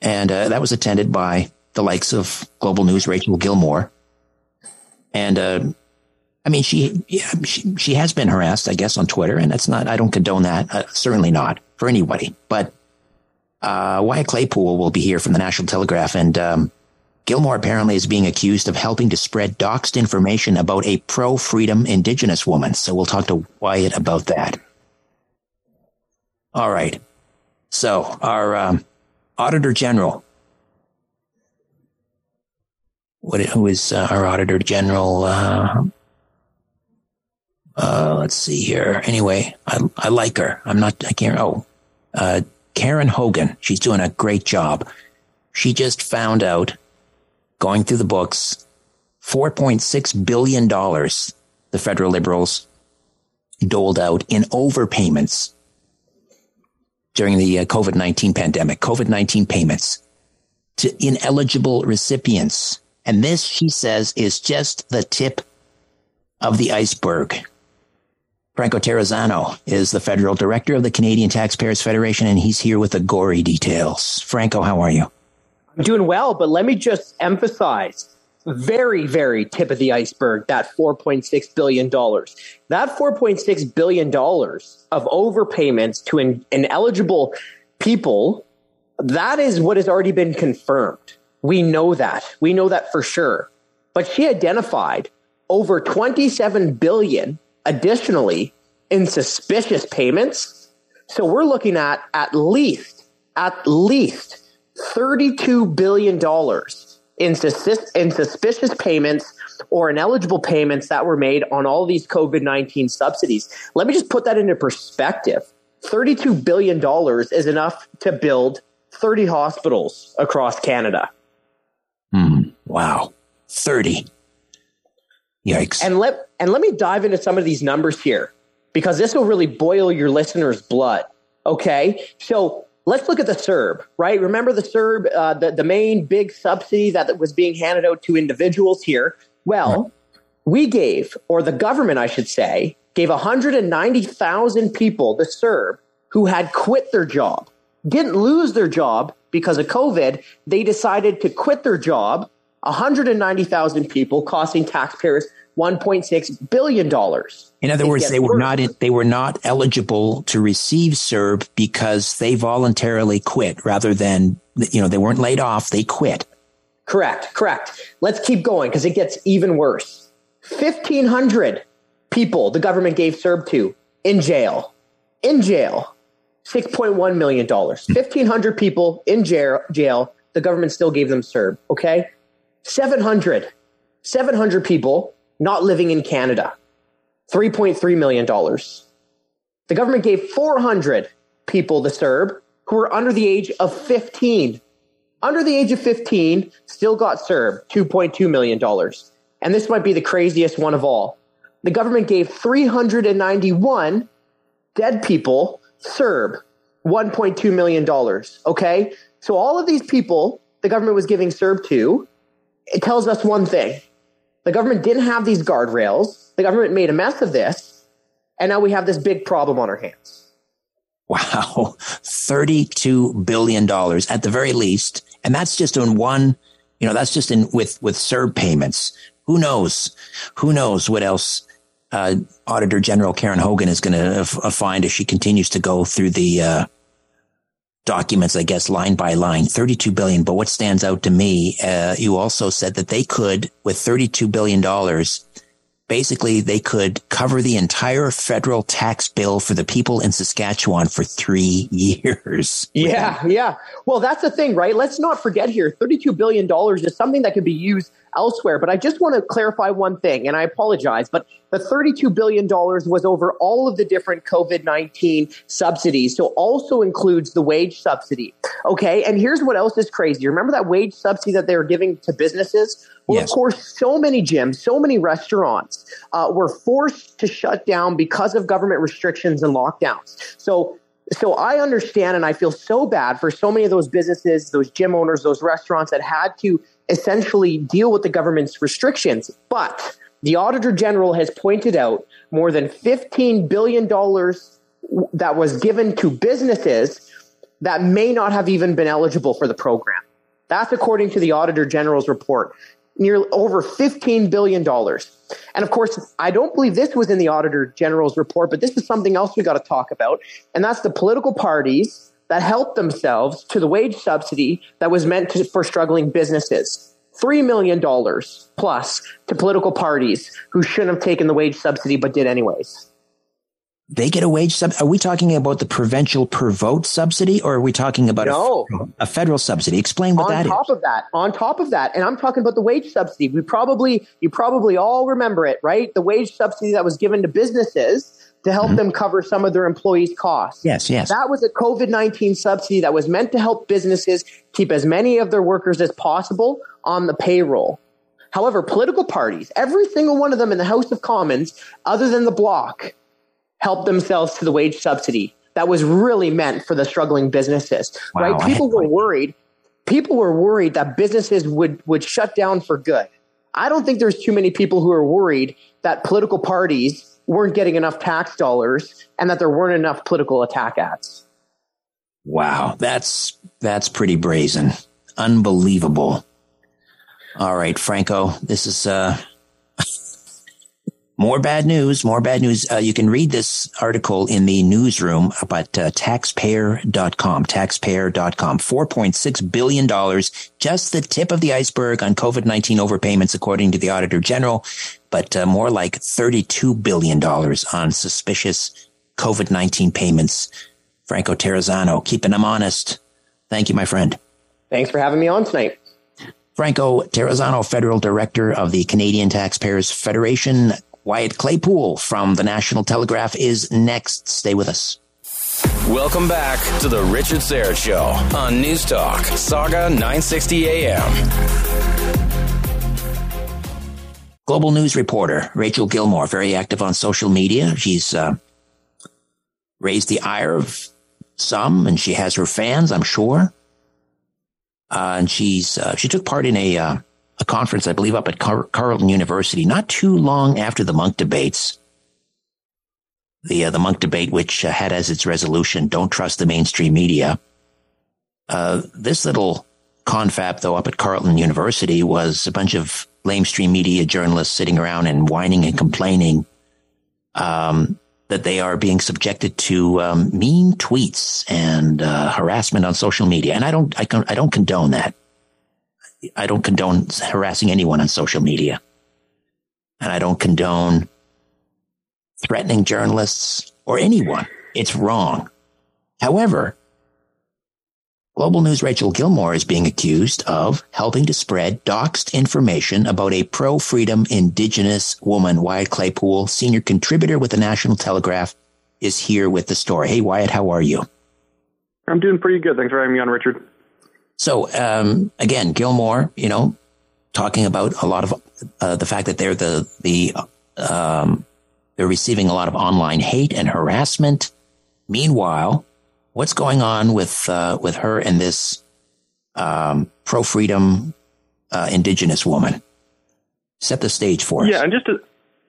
And uh, that was attended by the likes of Global News, Rachel Gilmore. And, uh, I mean, she, yeah, she, she has been harassed, I guess, on Twitter, and that's not, I don't condone that. Uh, certainly not for anybody. But, uh, Wyatt Claypool will be here from the National Telegraph, and, um, Gilmore apparently is being accused of helping to spread doxed information about a pro freedom Indigenous woman. So we'll talk to Wyatt about that. All right. So our um, Auditor General, what, who is uh, our Auditor General? Uh, uh, let's see here. Anyway, I, I like her. I'm not, I can't, oh, uh, Karen Hogan. She's doing a great job. She just found out going through the books, $4.6 billion the federal liberals doled out in overpayments during the uh, COVID 19 pandemic, COVID 19 payments to ineligible recipients. And this, she says, is just the tip of the iceberg. Franco Terrazzano is the federal director of the Canadian Taxpayers Federation, and he's here with the gory details. Franco, how are you? I'm doing well, but let me just emphasize very, very tip of the iceberg, that $4.6 billion. That $4.6 billion of overpayments to in, ineligible people, that is what has already been confirmed. We know that. We know that for sure. But she identified over 27 billion additionally in suspicious payments. So we're looking at at least, at least $32 billion in, sus- in suspicious payments or ineligible payments that were made on all these COVID 19 subsidies. Let me just put that into perspective $32 billion is enough to build 30 hospitals across Canada. Hmm. Wow. 30. Yikes. And let, and let me dive into some of these numbers here because this will really boil your listeners' blood. Okay. So let's look at the CERB, right? Remember the CERB, uh, the, the main big subsidy that was being handed out to individuals here? Well, we gave, or the government, I should say, gave 190,000 people the CERB who had quit their job, didn't lose their job because of COVID. They decided to quit their job. 190,000 people costing taxpayers 1.6 billion dollars. In other words, they were not they were not eligible to receive CERB because they voluntarily quit rather than you know they weren't laid off, they quit. Correct, correct. Let's keep going because it gets even worse. 1500 people the government gave CERB to in jail. In jail. 6.1 million dollars. 1500 hmm. people in jail, jail, the government still gave them CERB, okay? 700 700 people not living in Canada. $3.3 million. The government gave 400 people the CERB who were under the age of 15. Under the age of 15, still got CERB, $2.2 million. And this might be the craziest one of all. The government gave 391 dead people CERB, $1.2 million. Okay? So all of these people the government was giving CERB to, it tells us one thing the government didn't have these guardrails. The government made a mess of this. And now we have this big problem on our hands. Wow. $32 billion at the very least. And that's just in one, you know, that's just in with, with CERB payments. Who knows? Who knows what else uh, Auditor General Karen Hogan is going to uh, find as she continues to go through the uh, documents, I guess, line by line, 32 billion. But what stands out to me, uh, you also said that they could, with 32 billion dollars, basically they could cover the entire federal tax bill for the people in Saskatchewan for three years. Yeah, yeah. Well, that's the thing, right? Let's not forget here, $32 billion is something that could be used elsewhere. But I just want to clarify one thing, and I apologize, but the $32 billion was over all of the different COVID 19 subsidies. So also includes the wage subsidy. Okay. And here's what else is crazy. Remember that wage subsidy that they were giving to businesses? Well, yes. of course, so many gyms, so many restaurants uh, were forced to shut down because of government restrictions and lockdowns. So so I understand and I feel so bad for so many of those businesses, those gym owners, those restaurants that had to essentially deal with the government's restrictions. But the Auditor General has pointed out more than $15 billion that was given to businesses that may not have even been eligible for the program. That's according to the Auditor General's report. Nearly over $15 billion. And of course, I don't believe this was in the Auditor General's report, but this is something else we got to talk about. And that's the political parties that helped themselves to the wage subsidy that was meant to, for struggling businesses. $3 million plus to political parties who shouldn't have taken the wage subsidy but did anyways. They get a wage sub. Are we talking about the provincial per vote subsidy or are we talking about no. a, a federal subsidy? Explain what on that is. On top of that, on top of that, and I'm talking about the wage subsidy. We probably, you probably all remember it, right? The wage subsidy that was given to businesses to help mm-hmm. them cover some of their employees' costs. Yes, yes. That was a COVID 19 subsidy that was meant to help businesses keep as many of their workers as possible on the payroll. However, political parties, every single one of them in the House of Commons, other than the Bloc, helped themselves to the wage subsidy that was really meant for the struggling businesses. Wow, right? People were worried. People were worried that businesses would would shut down for good. I don't think there's too many people who are worried that political parties weren't getting enough tax dollars and that there weren't enough political attack ads. Wow, that's that's pretty brazen. Unbelievable. All right, Franco, this is uh more bad news, more bad news. Uh, you can read this article in the newsroom about uh, taxpayer.com, taxpayer.com. $4.6 billion, just the tip of the iceberg on COVID-19 overpayments, according to the Auditor General, but uh, more like $32 billion on suspicious COVID-19 payments. Franco Terrazzano, keeping them honest. Thank you, my friend. Thanks for having me on tonight. Franco Terrazzano, Federal Director of the Canadian Taxpayers Federation. Wyatt Claypool from the National Telegraph is next. Stay with us. Welcome back to the Richard Syrett Show on News Talk, Saga 960 AM. Global news reporter Rachel Gilmore, very active on social media. She's uh, raised the ire of some, and she has her fans, I'm sure. Uh, and she's uh, she took part in a uh, a conference, I believe, up at Car- Carleton University, not too long after the Munk debates. The uh, the Munk debate, which uh, had as its resolution, "Don't trust the mainstream media." This little confab, though, up at Carleton University, was a bunch of lamestream media journalists sitting around and whining and complaining um, that they are being subjected to um, mean tweets and uh, harassment on social media, and I don't, I, con- I don't condone that. I don't condone harassing anyone on social media. And I don't condone threatening journalists or anyone. It's wrong. However, Global News Rachel Gilmore is being accused of helping to spread doxed information about a pro freedom indigenous woman. Wyatt Claypool, senior contributor with the National Telegraph, is here with the story. Hey, Wyatt, how are you? I'm doing pretty good. Thanks for having me on, Richard. So um, again, Gilmore, you know, talking about a lot of uh, the fact that they're the the um, they're receiving a lot of online hate and harassment. Meanwhile, what's going on with uh, with her and this um, pro freedom uh, indigenous woman? Set the stage for us. Yeah, and just to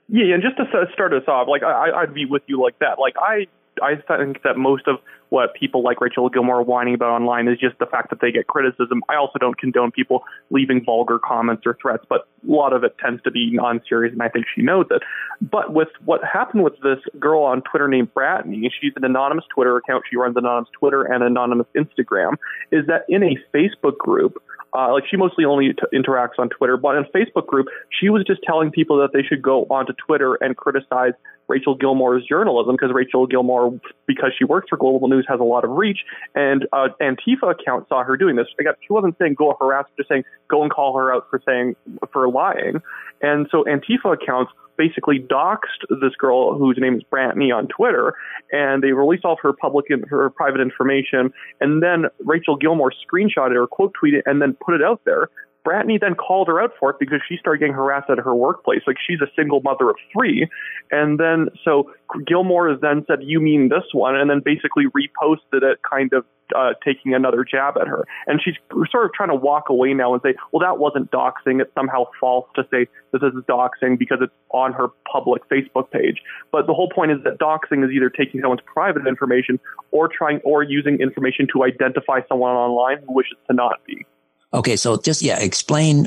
yeah, and just to start us off, like I, I'd be with you like that. Like I I think that most of what people like Rachel Gilmore whining about online is just the fact that they get criticism. I also don't condone people leaving vulgar comments or threats, but a lot of it tends to be non-serious, and I think she knows it. But with what happened with this girl on Twitter named Bratney, she's an anonymous Twitter account. She runs anonymous Twitter and anonymous Instagram. Is that in a Facebook group? Uh, like she mostly only t- interacts on Twitter, but in a Facebook group, she was just telling people that they should go onto Twitter and criticize Rachel Gilmore's journalism because Rachel Gilmore, because she works for Global News, has a lot of reach. And uh, Antifa account saw her doing this. She wasn't saying go harass just saying go and call her out for saying for lying. And so Antifa accounts basically doxed this girl whose name is Brantney on Twitter, and they released all of her public and her private information. And then Rachel Gilmore screenshotted or quote tweeted and then put it out there. Bratney then called her out for it because she started getting harassed at her workplace. Like she's a single mother of three. And then so Gilmore has then said, You mean this one? And then basically reposted it, kind of uh, taking another jab at her. And she's sort of trying to walk away now and say, Well, that wasn't doxing. It's somehow false to say this is doxing because it's on her public Facebook page. But the whole point is that doxing is either taking someone's private information or trying or using information to identify someone online who wishes to not be. Okay, so just yeah, explain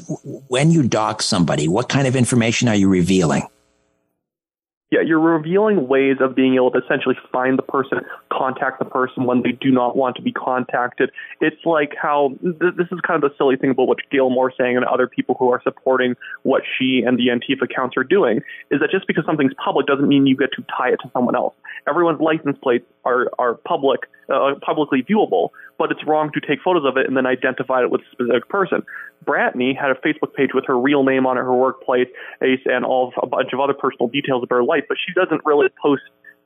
when you dock somebody, what kind of information are you revealing? Yeah, you're revealing ways of being able to essentially find the person, contact the person when they do not want to be contacted. It's like how th- this is kind of the silly thing about what Gail Gilmore's saying and other people who are supporting what she and the Antifa accounts are doing is that just because something's public doesn't mean you get to tie it to someone else. Everyone's license plates are are public, uh, publicly viewable, but it's wrong to take photos of it and then identify it with a specific person. Bratney had a Facebook page with her real name on it, her workplace, Ace, and all a bunch of other personal details of her life, but she doesn't really post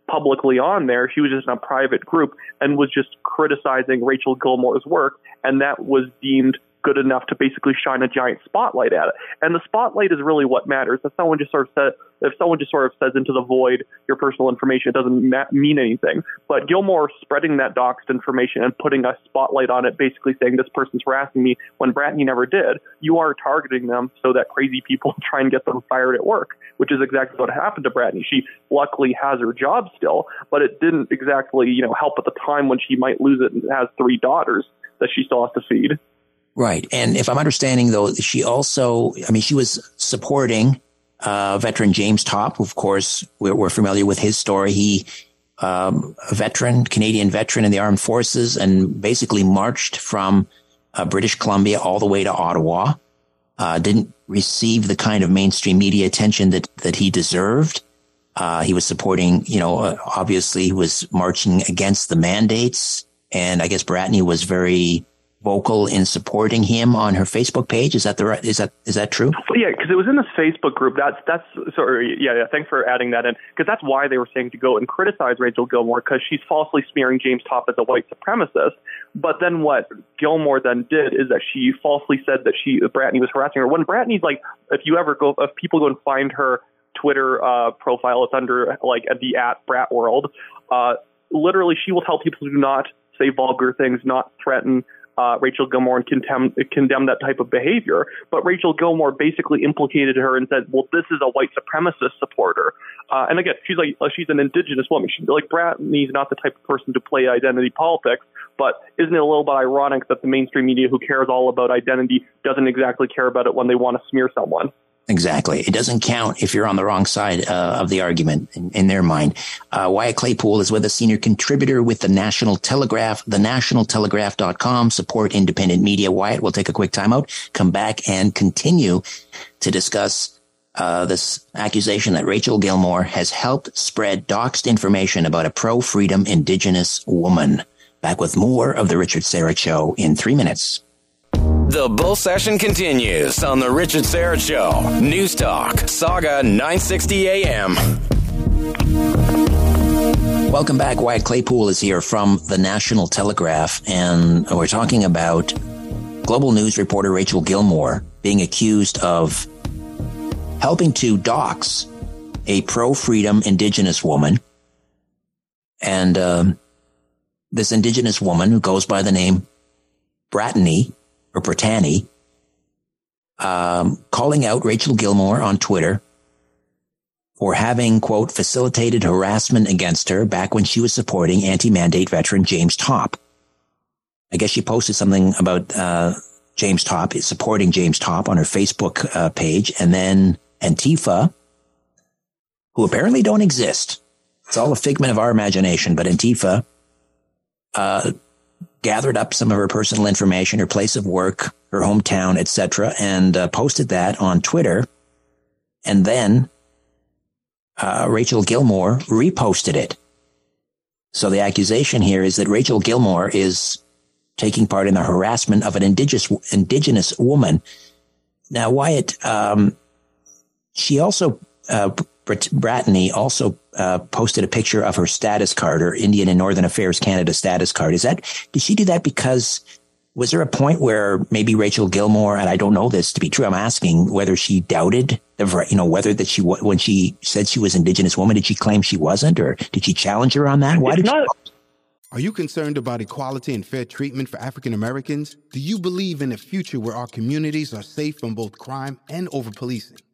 publicly on there. She was just in a private group and was just criticizing Rachel Gilmore's work, and that was deemed good enough to basically shine a giant spotlight at it. And the spotlight is really what matters. If someone just sort of says, if someone just sort of says into the void your personal information, it doesn't ma- mean anything. But Gilmore spreading that doxed information and putting a spotlight on it, basically saying this person's harassing me when Bratney never did, you are targeting them so that crazy people try and get them fired at work, which is exactly what happened to Bratney. She luckily has her job still, but it didn't exactly, you know, help at the time when she might lose it and has three daughters that she still has to feed. Right. And if I'm understanding though, she also, I mean, she was supporting uh, veteran James Topp. Of course, we're, we're familiar with his story. He, um, a veteran, Canadian veteran in the armed forces and basically marched from uh, British Columbia all the way to Ottawa. Uh, didn't receive the kind of mainstream media attention that, that he deserved. Uh, he was supporting, you know, uh, obviously he was marching against the mandates. And I guess Bratney was very vocal in supporting him on her Facebook page. Is that the right? Is that is that true? Well, yeah, because it was in this Facebook group. That's that's sorry. Yeah, yeah. Thanks for adding that in because that's why they were saying to go and criticize Rachel Gilmore because she's falsely smearing James Topp as a white supremacist. But then what Gilmore then did is that she falsely said that she Bratney was harassing her. When Bratney's like, if you ever go, if people go and find her Twitter uh, profile, it's under like at the at Brat World. Uh, literally, she will tell people to not say vulgar things, not threaten uh, Rachel Gilmore and condemn, condemn that type of behavior. But Rachel Gilmore basically implicated her and said, "Well, this is a white supremacist supporter." Uh, and again, she's like uh, she's an indigenous woman. She's like Bratney's not the type of person to play identity politics. But isn't it a little bit ironic that the mainstream media, who cares all about identity, doesn't exactly care about it when they want to smear someone? Exactly. It doesn't count if you're on the wrong side uh, of the argument in, in their mind. Uh, Wyatt Claypool is with a senior contributor with the National Telegraph, thenationaltelegraph.com, support independent media. Wyatt, we'll take a quick timeout, come back and continue to discuss uh, this accusation that Rachel Gilmore has helped spread doxed information about a pro-freedom indigenous woman. Back with more of the Richard Syrett Show in three minutes. The bull session continues on the Richard Syrett Show. News Talk, Sauga 960 AM. Welcome back. Wyatt Claypool is here from the National Telegraph, and we're talking about global news reporter Rachel Gilmore being accused of helping to dox a pro freedom indigenous woman. And um, this indigenous woman who goes by the name Bratney or Brittany, um, calling out Rachel Gilmore on Twitter for having, quote, facilitated harassment against her back when she was supporting anti-mandate veteran James Topp. I guess she posted something about uh, James Topp, supporting James Topp on her Facebook uh, page, and then Antifa, who apparently don't exist. It's all a figment of our imagination, but Antifa uh, gathered up some of her personal information, her place of work, her hometown, etc., and uh, posted that on Twitter. And then uh, Rachel Gilmore reposted it. So the accusation here is that Rachel Gilmore is taking part in the harassment of an indigenous indigenous woman. Now, Wyatt, um, she also uh, Bratney also uh, posted a picture of her status card, her Indian and Northern Affairs Canada status card. Is that did she do that because was there a point where maybe Rachel Gilmore and I don't know this to be true. I'm asking whether she doubted the you know whether that she when she said she was Indigenous woman, did she claim she wasn't, or did she challenge her on that? Why it's did not, she? Are you concerned about equality and fair treatment for African Americans? Do you believe in a future where our communities are safe from both crime and over policing?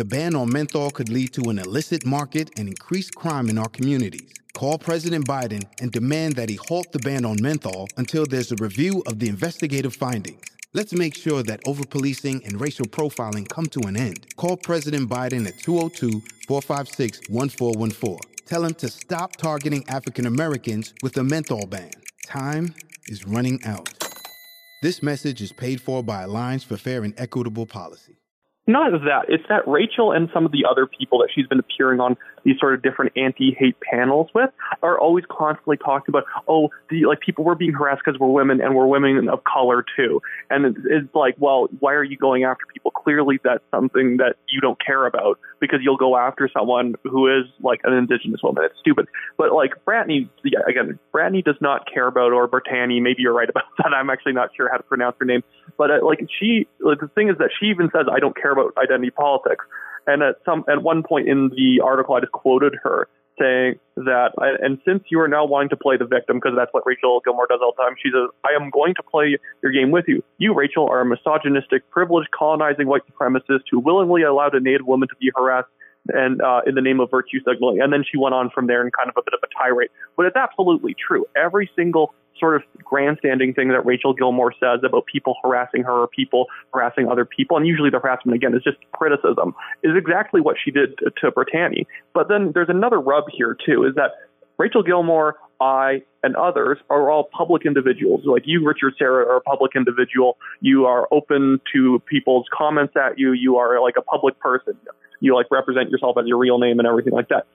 The ban on menthol could lead to an illicit market and increased crime in our communities. Call President Biden and demand that he halt the ban on menthol until there's a review of the investigative findings. Let's make sure that overpolicing and racial profiling come to an end. Call President Biden at 202 456 1414. Tell him to stop targeting African Americans with a menthol ban. Time is running out. This message is paid for by Alliance for Fair and Equitable Policy not that. It's that Rachel and some of the other people that she's been appearing on these sort of different anti-hate panels with are always constantly talking about, oh, the, like people were being harassed because we're women and we're women of color too. And it's, it's like, well, why are you going after people? Clearly, that's something that you don't care about because you'll go after someone who is like an indigenous woman. It's stupid. But like Bratney, yeah, again, Bratney does not care about, or Brittany, maybe you're right about that. I'm actually not sure how to pronounce her name. But uh, like she, like the thing is that she even says, I don't care about identity politics. And at some at one point in the article, I just quoted her saying that, and since you are now wanting to play the victim, because that's what Rachel Gilmore does all the time, she says, I am going to play your game with you. You, Rachel, are a misogynistic, privileged, colonizing white supremacist who willingly allowed a Native woman to be harassed and uh, in the name of virtue signaling. And then she went on from there in kind of a bit of a tirade. But it's absolutely true. Every single sort of grandstanding thing that Rachel Gilmore says about people harassing her or people harassing other people, and usually the harassment again is just criticism, is exactly what she did to, to Brittany. But then there's another rub here too, is that Rachel Gilmore, I, and others are all public individuals. Like you, Richard Syrett, are a public individual. You are open to people's comments at you. You are like a public person. You like represent yourself as your real name and everything like that.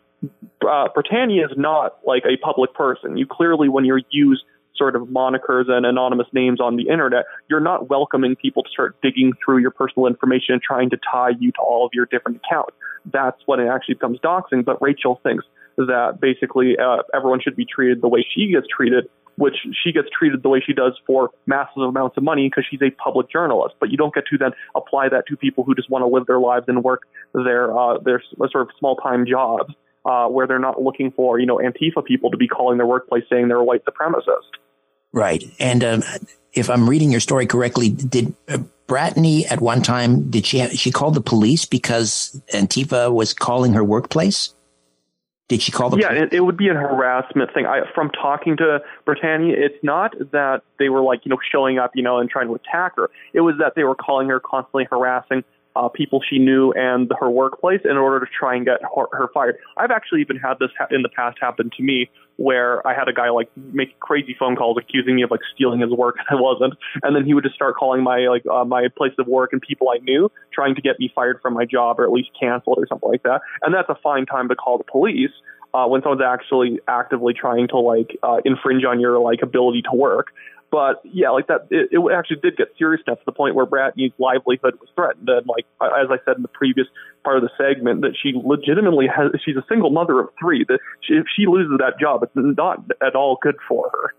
Uh, Brittany is not like a public person. You clearly, when you're used sort of monikers and anonymous names on the internet, you're not welcoming people to start digging through your personal information and trying to tie you to all of your different accounts. That's when it actually becomes doxing. But Rachel thinks that basically uh, everyone should be treated the way she gets treated, which she gets treated the way she does for massive amounts of money because she's a public journalist. But you don't get to then apply that to people who just want to live their lives and work their uh, their sort of small time jobs. Uh, where they're not looking for, you know, Antifa people to be calling their workplace saying they're a white supremacist. Right. And um, if I'm reading your story correctly, did uh, Bratney at one time did she she called the police because Antifa was calling her workplace? Did she call the? Yeah, it, it, would be a harassment thing. I, from talking to Brittany, it's not that they were like you know showing up, you know, and trying to attack her. It was that they were calling her, constantly harassing uh, people she knew and her workplace in order to try and get her, her fired. I've actually even had this ha- in the past happen to me where I had a guy like make crazy phone calls accusing me of like stealing his work and I wasn't, and then he would just start calling my like uh, my place of work and people I knew trying to get me fired from my job or at least canceled or something like that. And that's a fine time to call the police. Uh, when someone's actually actively trying to like uh, infringe on your like ability to work. But yeah, like that, it, it actually did get serious enough to the point where Bratney's livelihood was threatened. And like, as I said in the previous part of the segment, that she legitimately has, she's a single mother of three. That she, if she loses that job, it's not at all good for her.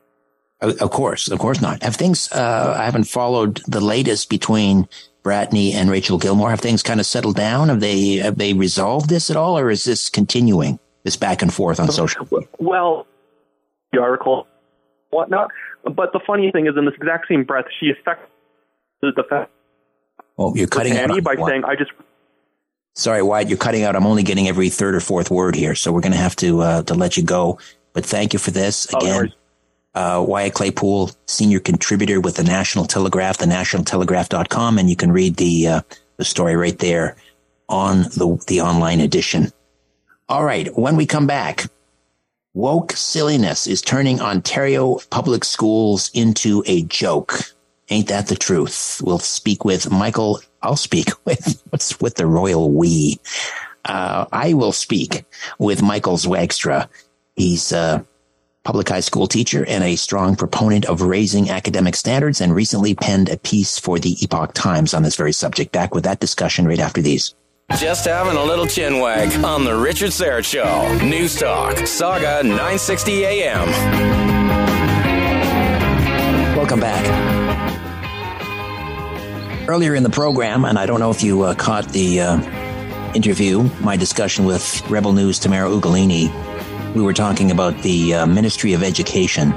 Of course, of course not. Have things, uh, I haven't followed the latest between Bratney and Rachel Gilmore. Have things kind of settled down? Have they, have they resolved this at all or is this continuing, this back and forth on social? Well, the article, whatnot, but the funny thing is, in this exact same breath, she affects the fact. Oh, you're cutting out by saying, "I just." Sorry, Wyatt, you're cutting out. I'm only getting every third or fourth word here, so we're going to have to uh, to let you go. But thank you for this oh, again. uh, Wyatt Claypool, senior contributor with the National Telegraph, the nationaltelegraph.com, and you can read the uh, the story right there on the the online edition. All right, when we come back, Woke silliness is turning Ontario public schools into a joke. Ain't that the truth? We'll speak with Michael. I'll speak with what's with the royal we. Uh, I will speak with Michael Zwaagstra. He's a public high school teacher and a strong proponent of raising academic standards and recently penned a piece for the Epoch Times on this very subject. Back with that discussion right after these. Just having a little chin wag on the Richard Syrett Show. News Talk, Sauga 960 AM. Welcome back. Earlier in the program, and I don't know if you uh, caught the uh, interview, my discussion with Rebel News Tamara Ugolini, we were talking about the uh, Ministry of Education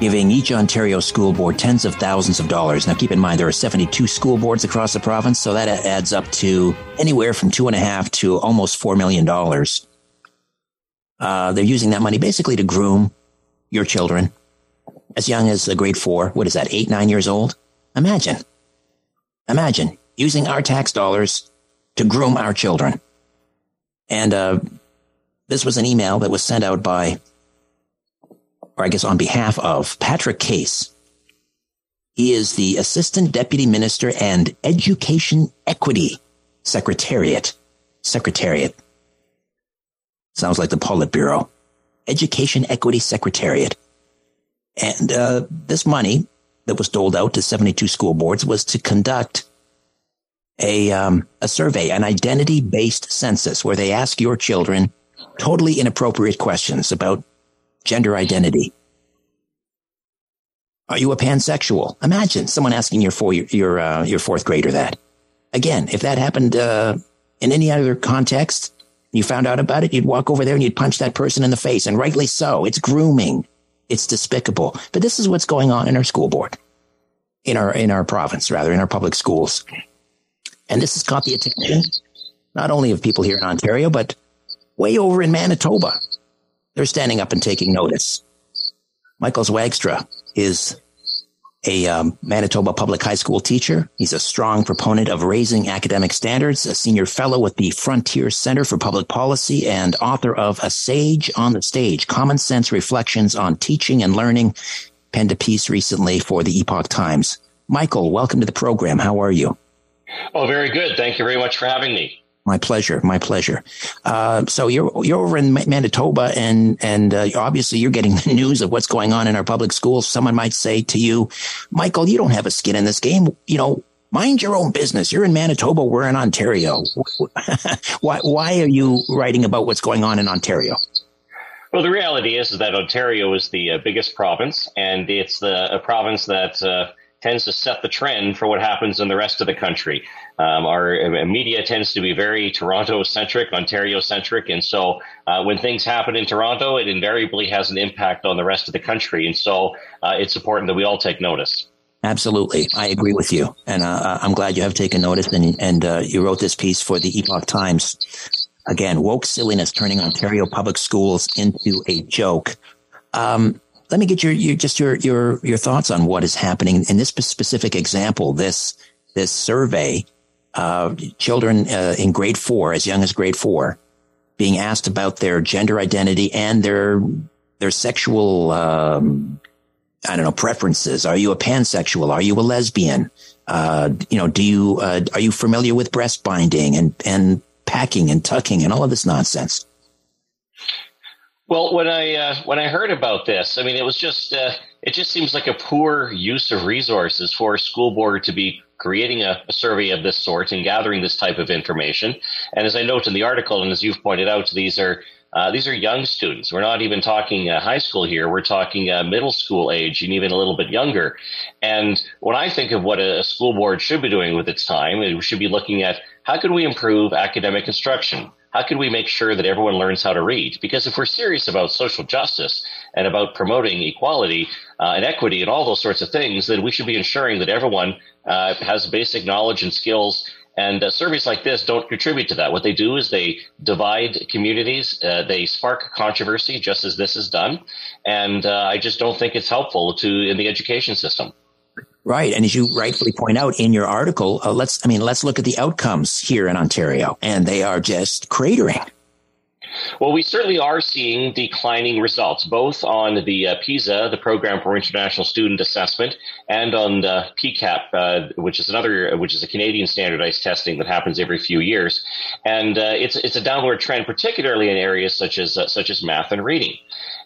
giving each Ontario school board tens of thousands of dollars. Now, keep in mind, there are 72 school boards across the province, so that adds up to anywhere from two and a half to almost $4 million. Uh, they're using that money basically to groom your children as young as a grade four. What is that, eight, nine years old? Imagine. Imagine using our tax dollars to groom our children. And uh, this was an email that was sent out by or I guess on behalf of Patrick Case. He is the Assistant Deputy Minister and Education Equity Secretariat. Secretariat. Sounds like the Politburo. Education Equity Secretariat. And uh, this money that was doled out to 72 school boards was to conduct a, um, a survey, an identity based census where they ask your children totally inappropriate questions about gender identity. Are you a pansexual? Imagine someone asking your four, your uh, your fourth grader that. Again, if that happened uh, in any other context, you found out about it, you'd walk over there and you'd punch that person in the face, and rightly so. It's grooming. It's despicable. But this is what's going on in our school board, in our in our province, rather in our public schools, and this has caught the attention not only of people here in Ontario, but way over in Manitoba. They're standing up and taking notice. Michael Zwaagstra is a um, Manitoba public high school teacher. He's a strong proponent of raising academic standards, a senior fellow with the Frontier Center for Public Policy, and author of A Sage on the Stage Common Sense Reflections on Teaching and Learning, penned a piece recently for the Epoch Times. Michael, welcome to the program. How are you? Oh, very good. Thank you very much for having me. My pleasure. My pleasure. Uh, so you're you're over in Manitoba, and and uh, obviously you're getting the news of what's going on in our public schools. Someone might say to you, Michael, you don't have a skin in this game. You know, mind your own business. You're in Manitoba. We're in Ontario. why why are you writing about what's going on in Ontario? Well, the reality is, is that Ontario is the uh, biggest province, and it's the a province that uh, tends to set the trend for what happens in the rest of the country. Um, our uh, media tends to be very Toronto centric, Ontario centric. And so uh, when things happen in Toronto, it invariably has an impact on the rest of the country. And so uh, it's important that we all take notice. Absolutely. I agree with you. And uh, uh I'm glad you have taken notice and, and uh, you wrote this piece for the Epoch Times. Again, woke silliness turning Ontario public schools into a joke. Um, let me get your, your just your your your thoughts on what is happening in this specific example. This this survey, uh, children uh, in grade four, as young as grade four, being asked about their gender identity and their their sexual um, I don't know preferences. Are you a pansexual? Are you a lesbian? Uh, you know, do you uh, are you familiar with breast binding and and packing and tucking and all of this nonsense? Well, when I uh, when I heard about this, I mean, it was just uh, it just seems like a poor use of resources for a school board to be creating a, a, survey of this sort and gathering this type of information. And as I note in the article, and as you've pointed out, these are uh, these are young students. We're not even talking uh, high school here. We're talking uh, middle school age and even a little bit younger. And when I think of what a, a school board should be doing with its time, it should be looking at how can we improve academic instruction? How can we make sure that everyone learns how to read? Because if we're serious about social justice and about promoting equality uh, and equity and all those sorts of things, then we should be ensuring that everyone uh, has basic knowledge and skills. And uh, surveys like this don't contribute to that. What they do is they divide communities, uh, they spark controversy, just as this is done. And uh, I just don't think it's helpful to in the education system. Right. And as you rightfully point out in your article, uh, let's, I mean, let's look at the outcomes here in Ontario, and they are just cratering. Well, we certainly are seeing declining results, both on the uh, PISA, the Program for International Student Assessment, and on the PCAP, uh, which is another, which is a Canadian standardized testing that happens every few years, and uh, it's it's a downward trend, particularly in areas such as uh, such as math and reading.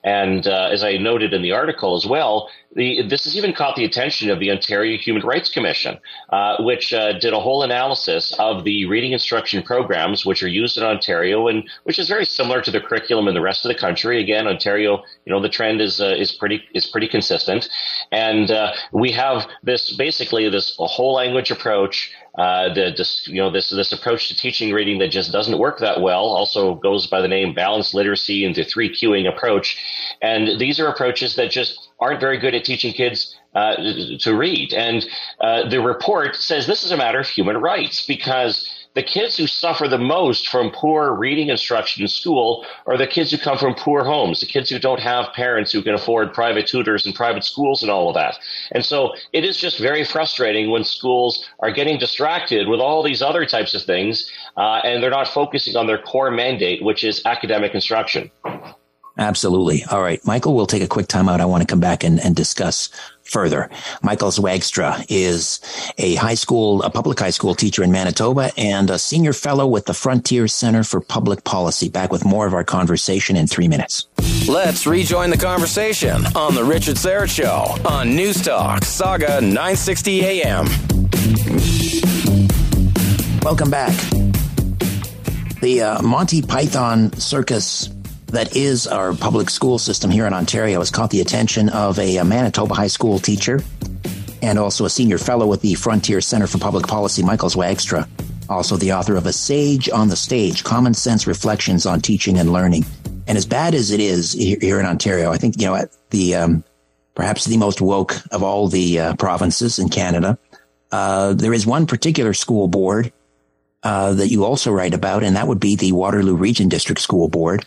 And uh, as I noted in the article as well, the, this has even caught the attention of the Ontario Human Rights Commission, uh, which uh, did a whole analysis of the reading instruction programs which are used in Ontario, and which is very similar to the curriculum in the rest of the country. Again, Ontario, you know, the trend is uh, is pretty is pretty consistent, and uh, we have this basically this whole language approach uh, the this, you know this this approach to teaching reading that just doesn't work that well also goes by the name balanced literacy and the three cueing approach, and these are approaches that just aren't very good at teaching kids uh, to read. And uh, the report says this is a matter of human rights because the kids who suffer the most from poor reading instruction in school are the kids who come from poor homes, the kids who don't have parents who can afford private tutors and private schools and all of that. And so it is just very frustrating when schools are getting distracted with all these other types of things uh, and they're not focusing on their core mandate, which is academic instruction. Absolutely. All right. Michael, we'll take a quick time out. I want to come back and, and discuss further. Michael Zwaagstra is a high school, a public high school teacher in Manitoba and a senior fellow with the Frontier Center for Public Policy. Back with more of our conversation in three minutes. Let's rejoin the conversation on The Richard Syrett Show on News Talk, Sauga 960 AM. Welcome back. The uh, Monty Python Circus that is our public school system here in Ontario has caught the attention of a, a Manitoba high school teacher and also a senior fellow with the Frontier Center for Public Policy, Michael Zwaagstra, also the author of A Sage on the Stage Common Sense Reflections on Teaching and Learning. And as bad as it is here in Ontario, I think, you know, the um, perhaps the most woke of all the uh, provinces in Canada, uh, there is one particular school board uh, that you also write about, and that would be the Waterloo Region District School Board.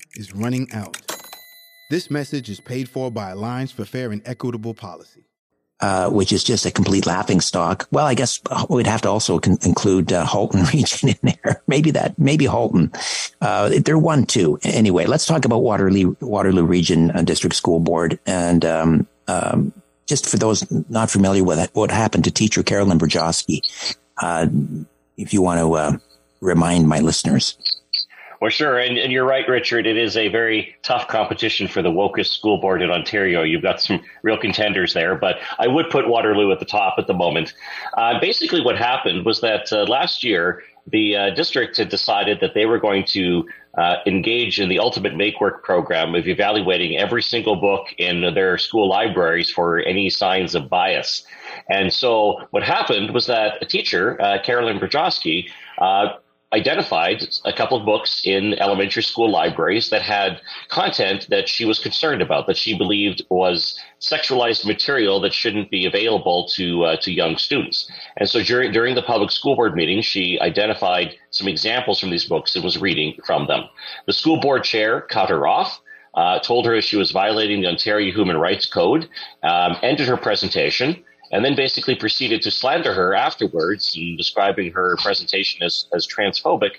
is running out. This message is paid for by Alliance for Fair and Equitable Policy. Uh, which is just a complete laughing stock. Well, I guess we'd have to also con- include uh, Halton region in there. maybe that, maybe Halton. Uh, they're one, too. Anyway, let's talk about Waterloo, Waterloo Region uh, District School Board. And um, um, just for those not familiar with it, what happened to teacher Carolyn Burjoski, uh, if you want to uh, remind my listeners. Well, sure. And, and you're right, Richard. It is a very tough competition for the wokest school board in Ontario. You've got some real contenders there, but I would put Waterloo at the top at the moment. Uh, basically, what happened was that uh, last year, the uh, district had decided that they were going to uh, engage in the ultimate make work program of evaluating every single book in their school libraries for any signs of bias. And so what happened was that a teacher, uh, Carolyn Burjoski, identified a couple of books in elementary school libraries that had content that she was concerned about, that she believed was sexualized material that shouldn't be available to uh, to young students. And so during during the public school board meeting, she identified some examples from these books and was reading from them. The school board chair cut her off. Uh, told her she was violating the Ontario Human Rights Code, um, ended her presentation, and then basically proceeded to slander her afterwards and describing her presentation as, as transphobic.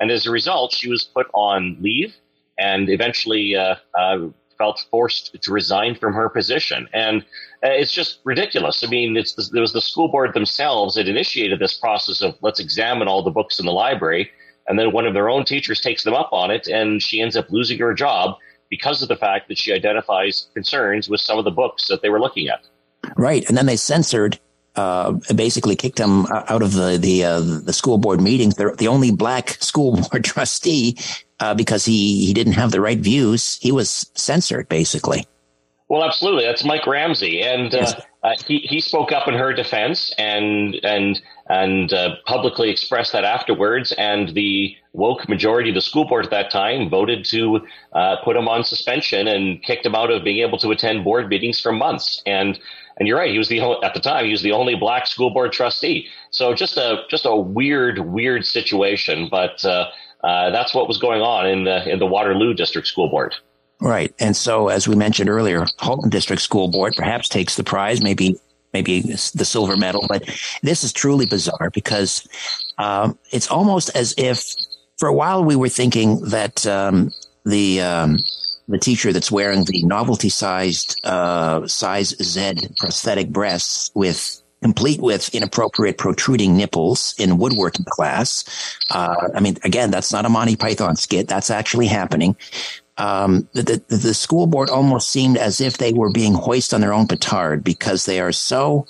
And as a result, she was put on leave and eventually uh, uh, felt forced to resign from her position. And uh, it's just ridiculous. I mean, it's the, it was the school board themselves that initiated this process of let's examine all the books in the library. And then one of their own teachers takes them up on it, and she ends up losing her job because of the fact that she identifies concerns with some of the books that they were looking at. Right, and then they censored, uh, basically kicked him out of the the uh, the school board meetings. They're the only black school board trustee uh, because he he didn't have the right views. He was censored, basically. Well, absolutely. That's Mike Ramsey, and uh, uh, he he spoke up in her defense and and and uh, publicly expressed that afterwards. And the woke majority of the school board at that time voted to uh, put him on suspension and kicked him out of being able to attend board meetings for months. And and you're right, he was the only, at the time he was the only black school board trustee. So just a just a weird weird situation, but. Uh, uh, that's what was going on in the in the Waterloo District School Board. Right. And so, as we mentioned earlier, Halton District School Board perhaps takes the prize, maybe maybe the silver medal. But this is truly bizarre because um, it's almost as if for a while we were thinking that um, the um, the teacher that's wearing the novelty sized uh, size Z prosthetic breasts with complete with inappropriate protruding nipples in woodworking class. Uh, I mean, again, that's not a Monty Python skit. That's actually happening um, the, the, the school board almost seemed as if they were being hoisted on their own petard because they are so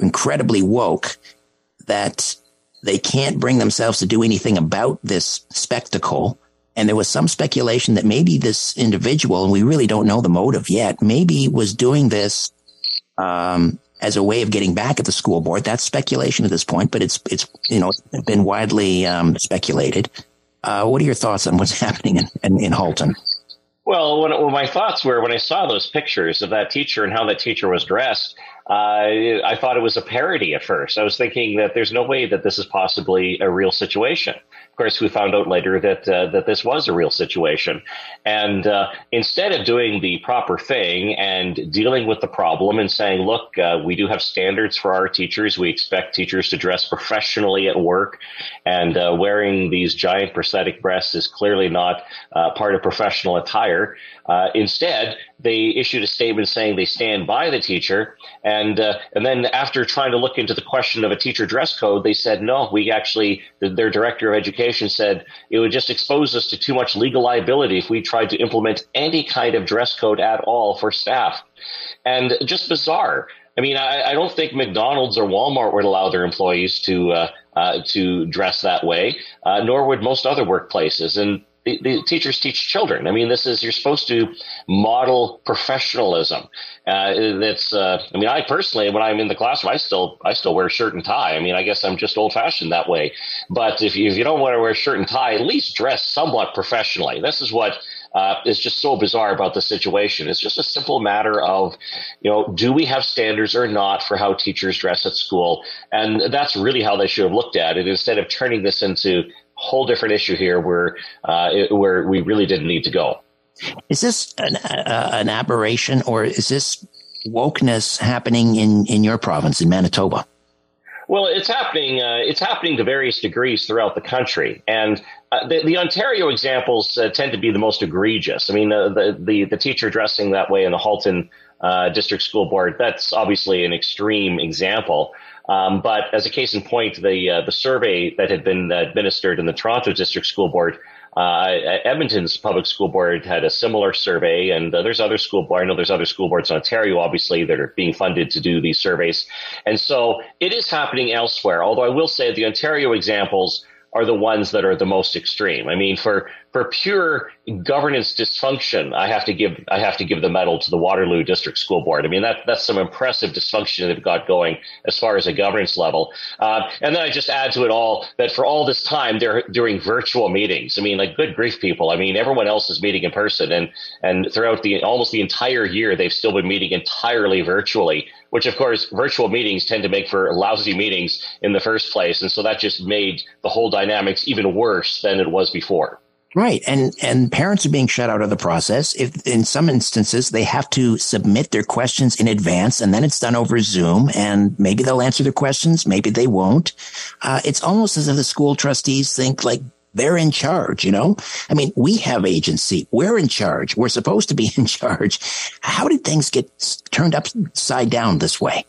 incredibly woke that they can't bring themselves to do anything about this spectacle. And there was some speculation that maybe this individual, and we really don't know the motive yet, maybe was doing this um, as a way of getting back at the school board. That's speculation at this point, but it's it's you know been widely um, speculated. Uh, what are your thoughts on what's happening in, in, in Halton? Well, when, well, my thoughts were when I saw those pictures of that teacher and how that teacher was dressed, uh, I thought it was a parody at first. I was thinking that there's no way that this is possibly a real situation. Of course, we found out later that uh, that this was a real situation, and uh, instead of doing the proper thing and dealing with the problem and saying, "Look, uh, we do have standards for our teachers. We expect teachers to dress professionally at work, and uh, wearing these giant prosthetic breasts is clearly not uh, part of professional attire." instead, they issued a statement saying they stand by the teacher, and and then after trying to look into the question of a teacher dress code, they said, "No, we actually." Their director of education Education said it would just expose us to too much legal liability if we tried to implement any kind of dress code at all for staff. And just bizarre. I mean, I, I don't think McDonald's or Walmart would allow their employees to uh, uh, to dress that way, uh, nor would most other workplaces. And the, the, teachers teach children. I mean, this is you're supposed to model professionalism. Uh, that's. Uh, I mean, I personally, when I'm in the classroom, I still I still wear shirt and tie. I mean, I guess I'm just old fashioned that way. But if you, if you don't want to wear shirt and tie, at least dress somewhat professionally. This is what uh, is just so bizarre about the situation. It's just a simple matter of, you know, do we have standards or not for how teachers dress at school? And that's really how they should have looked at it instead of turning this into whole different issue here where uh, it, where we really didn't need to go. Is this an, uh, an aberration, or is this wokeness happening in in your province in Manitoba? Well, it's happening. Uh, it's happening to various degrees throughout the country, and uh, the, the, Ontario examples uh, tend to be the most egregious. I mean, the, the the teacher dressing that way in the Halton uh, District School Board. That's obviously an extreme example. Um, but as a case in point, the uh, the survey that had been administered in the Toronto District School Board, uh, Edmonton's public school board had a similar survey, and uh, there's other school board. I know there's other school boards in Ontario, obviously, that are being funded to do these surveys, and so it is happening elsewhere. Although I will say the Ontario examples are the ones that are the most extreme. I mean, for for pure governance dysfunction, I have to give I have to give the medal to the Waterloo District School Board. I mean, that that's some impressive dysfunction they've got going as far as a governance level. Uh, and then I just add to it all that for all this time they're doing virtual meetings. I mean, like good grief, people. I mean, everyone else is meeting in person, and and throughout the almost the entire year they've still been meeting entirely virtually which of course virtual meetings tend to make for lousy meetings in the first place. And so that just made the whole dynamics even worse than it was before. Right. And and parents are being shut out of the process. If in some instances they have to submit their questions in advance and then it's done over Zoom and maybe they'll answer the questions, maybe they won't. Uh, it's almost as if the school trustees think like they're in charge, you know? I mean, we have agency. We're in charge. We're supposed to be in charge. How did things get turned upside down this way?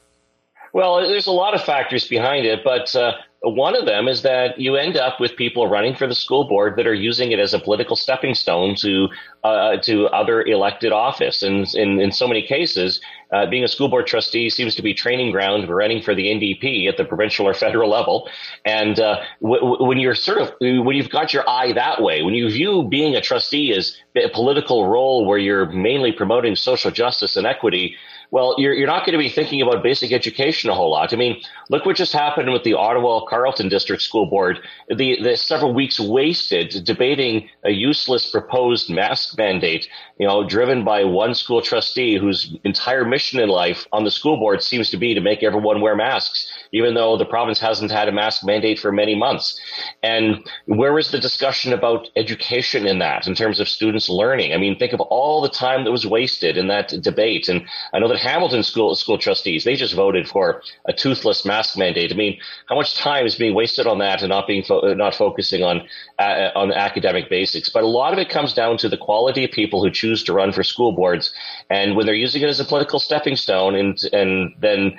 Well, there's a lot of factors behind it, but uh, one of them is that you end up with people running for the school board that are using it as a political stepping stone to uh, to other elected office. And in, in so many cases, uh, being a school board trustee seems to be training ground for running for the NDP at the provincial or federal level. And uh, w- when you're sort of when you've got your eye that way, when you view being a trustee as a political role where you're mainly promoting social justice and equity, well, you're, you're not going to be thinking about basic education a whole lot. I mean, look what just happened with the Ottawa Carleton District School Board. The, the several weeks wasted debating a useless proposed mandate, you know, driven by one school trustee whose entire mission in life on the school board seems to be to make everyone wear masks, even though the province hasn't had a mask mandate for many months. And where is the discussion about education in that, in terms of students learning? I mean, think of all the time that was wasted in that debate. And I know that Hamilton school school trustees they just voted for a toothless mask mandate. I mean, how much time is being wasted on that and not being fo- not focusing on uh, on academic basics? But a lot of it comes down to the quality of people who choose to run for school boards, and when they're using it as a political stepping stone, and and then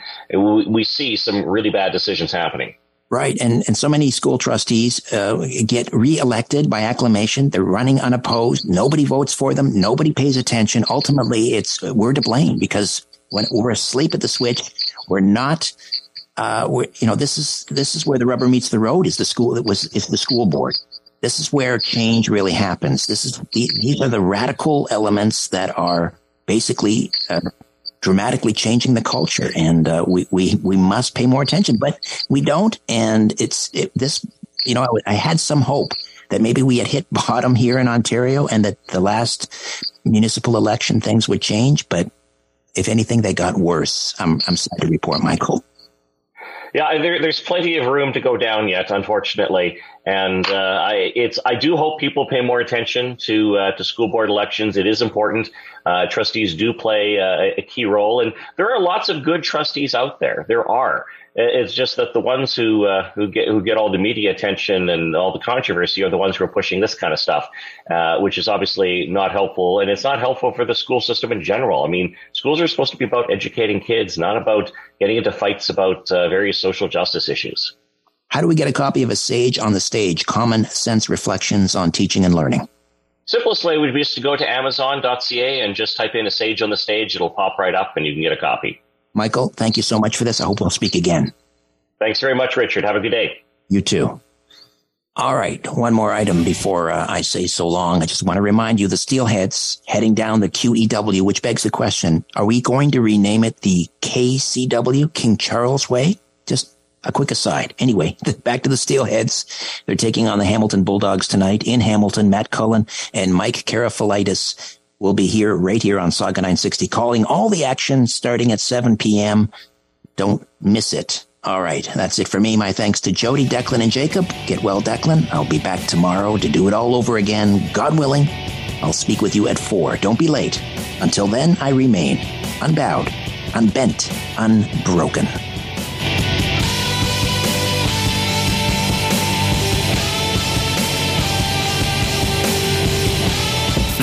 we see some really bad decisions happening. Right. And, and so many school trustees uh, get reelected by acclamation. They're running unopposed. Nobody votes for them. Nobody pays attention. Ultimately, it's we're to blame because when we're asleep at the switch, we're not. Uh, we're, you know, this is this is where the rubber meets the road. Is the school that was is the school board. This is where change really happens. This is the, these are the radical elements that are basically uh, dramatically changing the culture, and uh, we we we must pay more attention, but we don't. And it's it, this. You know, I, I had some hope that maybe we had hit bottom here in Ontario, and that the last municipal election things would change, but if anything, they got worse. I'm, I'm sad to report, Michael. Yeah, there, there's plenty of room to go down yet, unfortunately, and uh, I it's I do hope people pay more attention to uh, to school board elections. It is important. Uh, trustees do play uh, a key role, and there are lots of good trustees out there. There are, it's just that the ones who uh, who get who get all the media attention and all the controversy are the ones who are pushing this kind of stuff, uh, which is obviously not helpful, and it's not helpful for the school system in general. I mean, schools are supposed to be about educating kids, not about getting into fights about uh, various social justice issues. How do we get a copy of A Sage on the Stage? Common Sense Reflections on Teaching and Learning. Simplest way would be just to go to Amazon.ca and just type in A Sage on the Stage. It'll pop right up, and you can get a copy. Michael, thank you so much for this. I hope we'll speak again. Thanks very much, Richard. Have a good day. You too. All right, one more item before uh, I say so long. I just want to remind you the Steelheads heading down the QEW, which begs the question are we going to rename it the KCW, King Charles Way? Just a quick aside. Anyway, back to the Steelheads. They're taking on the Hamilton Bulldogs tonight in Hamilton. Matt Cullen and Mike Karafalitis will be here right here on Sauga 960, calling all the action starting at 7 p.m. Don't miss it. All right, that's it for me. My thanks to Jody, Declan, and Jacob. Get well, Declan. I'll be back tomorrow to do it all over again, God willing. I'll speak with you at 4. Don't be late. Until then, I remain unbowed, unbent, unbroken.